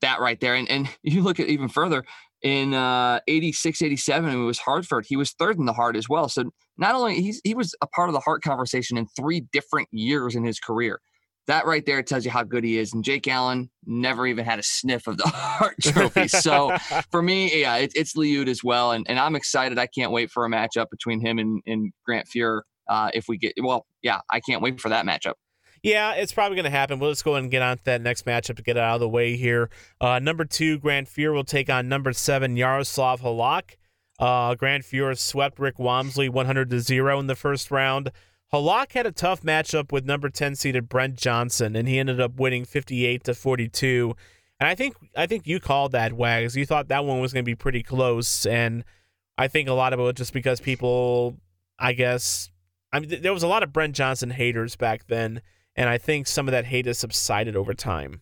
[SPEAKER 2] that right there, and, and you look at even further in uh, 86, 87, it was Hartford. He was third in the Hart as well. So not only he's he was a part of the Hart conversation in three different years in his career. That right there tells you how good he is. And Jake Allen never even had a sniff of the Hart Trophy. So for me, yeah, it, it's Liut as well, and, and I'm excited. I can't wait for a matchup between him and, and Grant Fuhr. Uh, if we get well, yeah, I can't wait for that matchup.
[SPEAKER 1] Yeah, it's probably going to happen. We'll just go ahead and get on to that next matchup to get out of the way here. Uh, number two, Grant Fuhr will take on number seven, Jaroslav Halak. Uh, Grant Fuhr swept Rick Wamsley 100 to 0 in the first round. Halak had a tough matchup with number 10 seeded Brent Johnson, and he ended up winning 58 to 42. And I think I think you called that Wags. You thought that one was going to be pretty close, and I think a lot of it was just because people, I guess, I mean, there was a lot of Brent Johnson haters back then and I think some of that hate has subsided over time.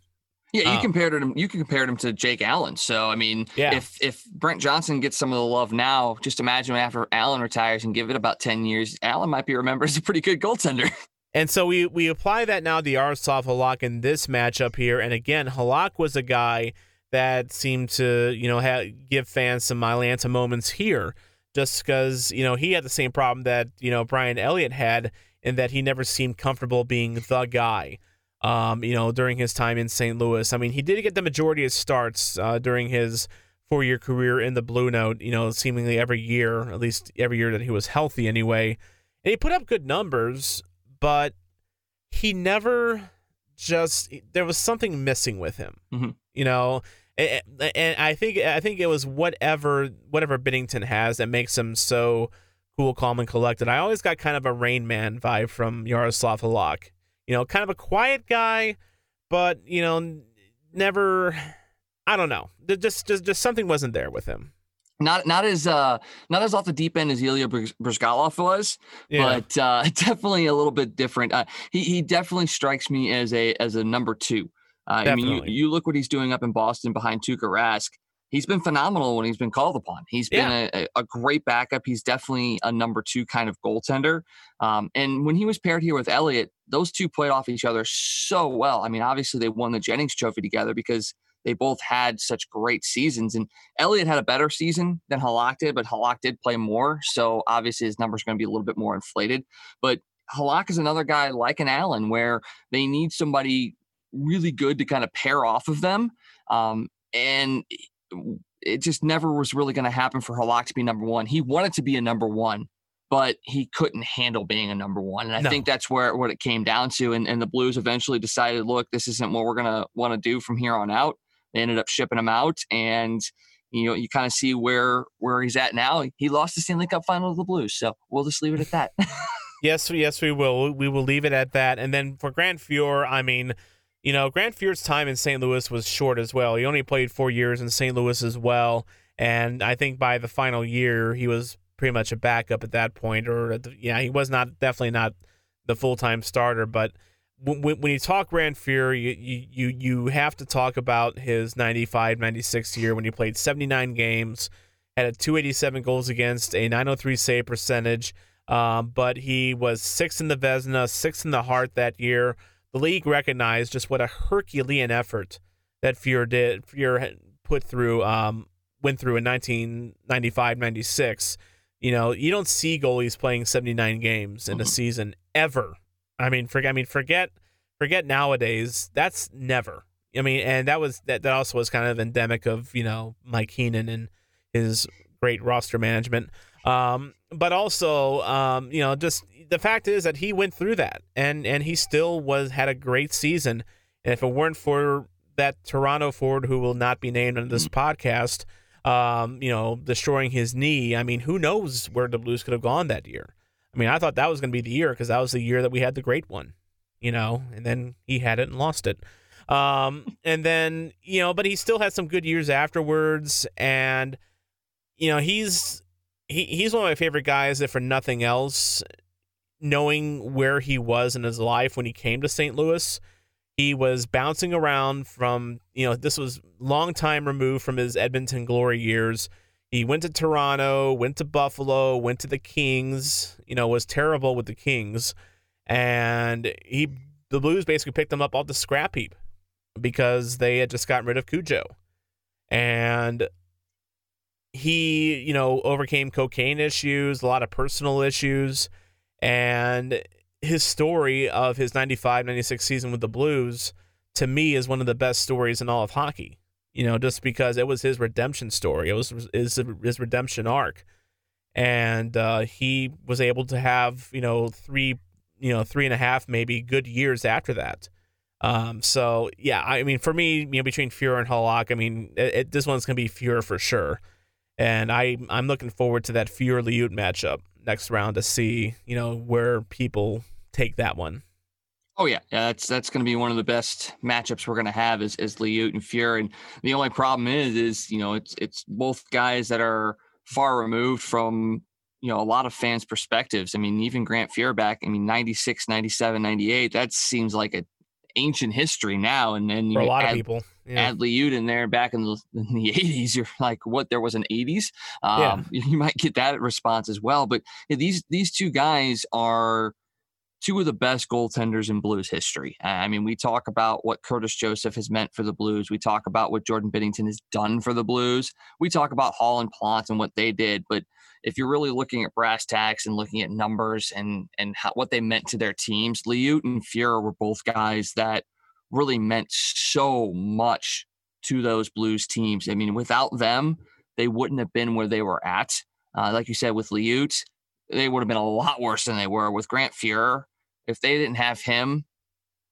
[SPEAKER 2] Yeah, you um, compared him. You compared him to Jake Allen. So I mean, yeah. if if Brent Johnson gets some of the love now, just imagine after Allen retires and give it about ten years, Allen might be remembered as a pretty good goaltender.
[SPEAKER 1] And so we we apply that now to Jaroslav Halak in this matchup here. And again, Halak was a guy that seemed to you know have, give fans some Mylanta moments here, just because you know he had the same problem that you know Brian Elliott had in that he never seemed comfortable being the guy. Um, you know, during his time in St. Louis. I mean, he did get the majority of starts uh, during his four-year career in the Blue Note. You know, seemingly every year, at least every year that he was healthy, anyway. And he put up good numbers, but he never just there was something missing with him. Mm-hmm. You know, and, and I think I think it was whatever whatever Binnington has that makes him so cool, calm, and collected. I always got kind of a Rain Man vibe from Jaroslav Halak. You know, kind of a quiet guy, but you know, never. I don't know. Just, just, just something wasn't there with him.
[SPEAKER 2] Not, not as, uh, not as off the deep end as Ilya Bryzgalov was, yeah. but uh, definitely a little bit different. Uh, he, he definitely strikes me as a, as a number two. Uh, I mean, you, you look what he's doing up in Boston behind Tuukka Rask he's been phenomenal when he's been called upon. He's been yeah. a, a, great backup. He's definitely a number two kind of goaltender. Um, and when he was paired here with Elliott, those two played off each other so well. I mean, obviously they won the Jennings Trophy together because they both had such great seasons. And Elliott had a better season than Halak did, but Halak did play more. So obviously his numbers going to be a little bit more inflated. But Halak is another guy like an Allen where they need somebody really good to kind of pair off of them. Um, and it just never was really going to happen for Halak to be number one. He wanted to be a number one, but he couldn't handle being a number one. And I no. think that's where what it came down to. And, and the Blues eventually decided, look, this isn't what we're going to want to do from here on out. They ended up shipping him out, and you know you kind of see where where he's at now. He lost the Stanley Cup final to the Blues, so we'll just leave it at that.
[SPEAKER 1] yes, yes, we will. We will leave it at that. And then for Grant Fuhr, I mean you know, Grant Fuhr's time in St. Louis was short as well. He only played four years in St. Louis as well, and I think by the final year he was pretty much a backup at that point. Or yeah, he was not definitely not the full time starter. But when, when you talk Grant Fuhr, you, you you have to talk about his 95, 96 year when he played 79 games, had a 287 goals against, a 903 save percentage. Um, but he was sixth in the Vezina, sixth in the Hart that year the league recognized just what a Herculean effort that Fuhr did. Fuhr put through, um, went through in 1995, 96. You know, you don't see goalies playing 79 games in mm-hmm. a season ever. I mean, forget. I mean, forget, forget nowadays. That's never. I mean, and that was that. That also was kind of endemic of you know Mike Keenan and his great roster management. Um, but also, um, you know, just the fact is that he went through that, and and he still was had a great season. And if it weren't for that Toronto Ford, who will not be named on this mm-hmm. podcast, um, you know, destroying his knee, I mean, who knows where the Blues could have gone that year? I mean, I thought that was going to be the year because that was the year that we had the great one, you know, and then he had it and lost it. Um, and then, you know, but he still had some good years afterwards. And, you know, he's he, he's one of my favorite guys, if for nothing else, knowing where he was in his life when he came to St. Louis. He was bouncing around from, you know, this was long time removed from his Edmonton glory years. He went to Toronto, went to Buffalo, went to the Kings. You know, was terrible with the Kings, and he the Blues basically picked him up off the scrap heap because they had just gotten rid of Cujo, and he you know overcame cocaine issues, a lot of personal issues, and his story of his 95 96 season with the Blues to me is one of the best stories in all of hockey. You know, just because it was his redemption story, it was his, his redemption arc, and uh, he was able to have you know three, you know three and a half maybe good years after that. Um, so yeah, I mean, for me, you know, between Fuhr and Halak, I mean, it, it, this one's gonna be Fuhr for sure, and I I'm looking forward to that Fuhr Liut matchup next round to see you know where people take that one.
[SPEAKER 2] Oh yeah, yeah, that's that's going to be one of the best matchups we're going to have is is Liut and Fuhr. And the only problem is, is you know, it's it's both guys that are far removed from you know a lot of fans' perspectives. I mean, even Grant Fuhr back, I mean, 96, 97, 98, that seems like an ancient history now. And then
[SPEAKER 1] for a lot add, of people,
[SPEAKER 2] yeah. add Liut in there back in the, in the 80s, you're like, what? There was an 80s. Um, yeah. You might get that response as well. But yeah, these these two guys are two of the best goaltenders in Blues history. I mean, we talk about what Curtis Joseph has meant for the Blues. We talk about what Jordan Binnington has done for the Blues. We talk about Hall and Plante and what they did. But if you're really looking at brass tacks and looking at numbers and and how, what they meant to their teams, Liut and Fuhr were both guys that really meant so much to those Blues teams. I mean, without them, they wouldn't have been where they were at. Uh, like you said, with Liut, they would have been a lot worse than they were with Grant Fuhr. If they didn't have him,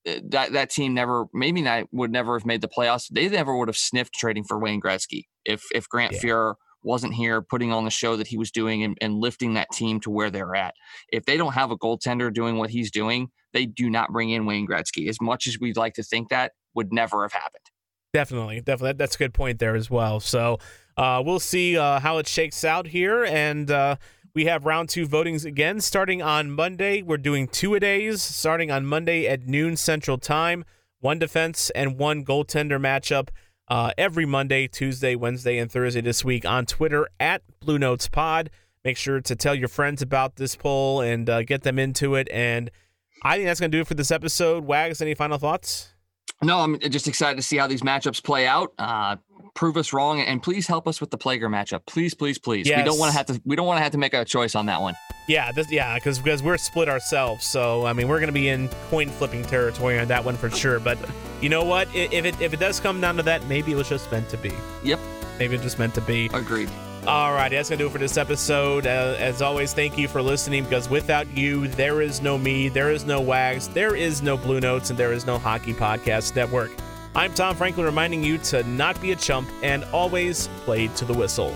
[SPEAKER 2] eh, that that team never maybe not would never have made the playoffs. They never would have sniffed trading for Wayne Gretzky if if Grant yeah. Fuhr wasn't here putting on the show that he was doing and, and lifting that team to where they're at. If they don't have a goaltender doing what he's doing, they do not bring in Wayne Gretzky. As much as we'd like to think that would never have happened.
[SPEAKER 1] Definitely, definitely. That's a good point there as well. So uh, we'll see uh, how it shakes out here, and uh, we have round two votings again starting on Monday. We're doing two a days starting on Monday at noon Central Time. One defense and one goaltender matchup uh, every Monday, Tuesday, Wednesday, and Thursday this week on Twitter at Blue Notes Pod. Make sure to tell your friends about this poll and uh, get them into it. And I think that's going to do it for this episode. Wags, any final thoughts?
[SPEAKER 2] No, I'm just excited to see how these matchups play out. Uh, prove us wrong and please help us with the Plager matchup. Please, please, please. Yes. We don't want to have to we don't want to have to make a choice on that one.
[SPEAKER 1] Yeah, this, yeah, because because we're split ourselves. So I mean, we're going to be in coin flipping territory on that one for sure. But you know what? If it if it does come down to that, maybe it was just meant to be.
[SPEAKER 2] Yep.
[SPEAKER 1] Maybe it was just meant to be.
[SPEAKER 2] Agreed.
[SPEAKER 1] All right, that's going to do it for this episode. Uh, as always, thank you for listening because without you, there is no me, there is no Wags, there is no Blue Notes, and there is no Hockey Podcast Network. I'm Tom Franklin reminding you to not be a chump and always play to the whistle.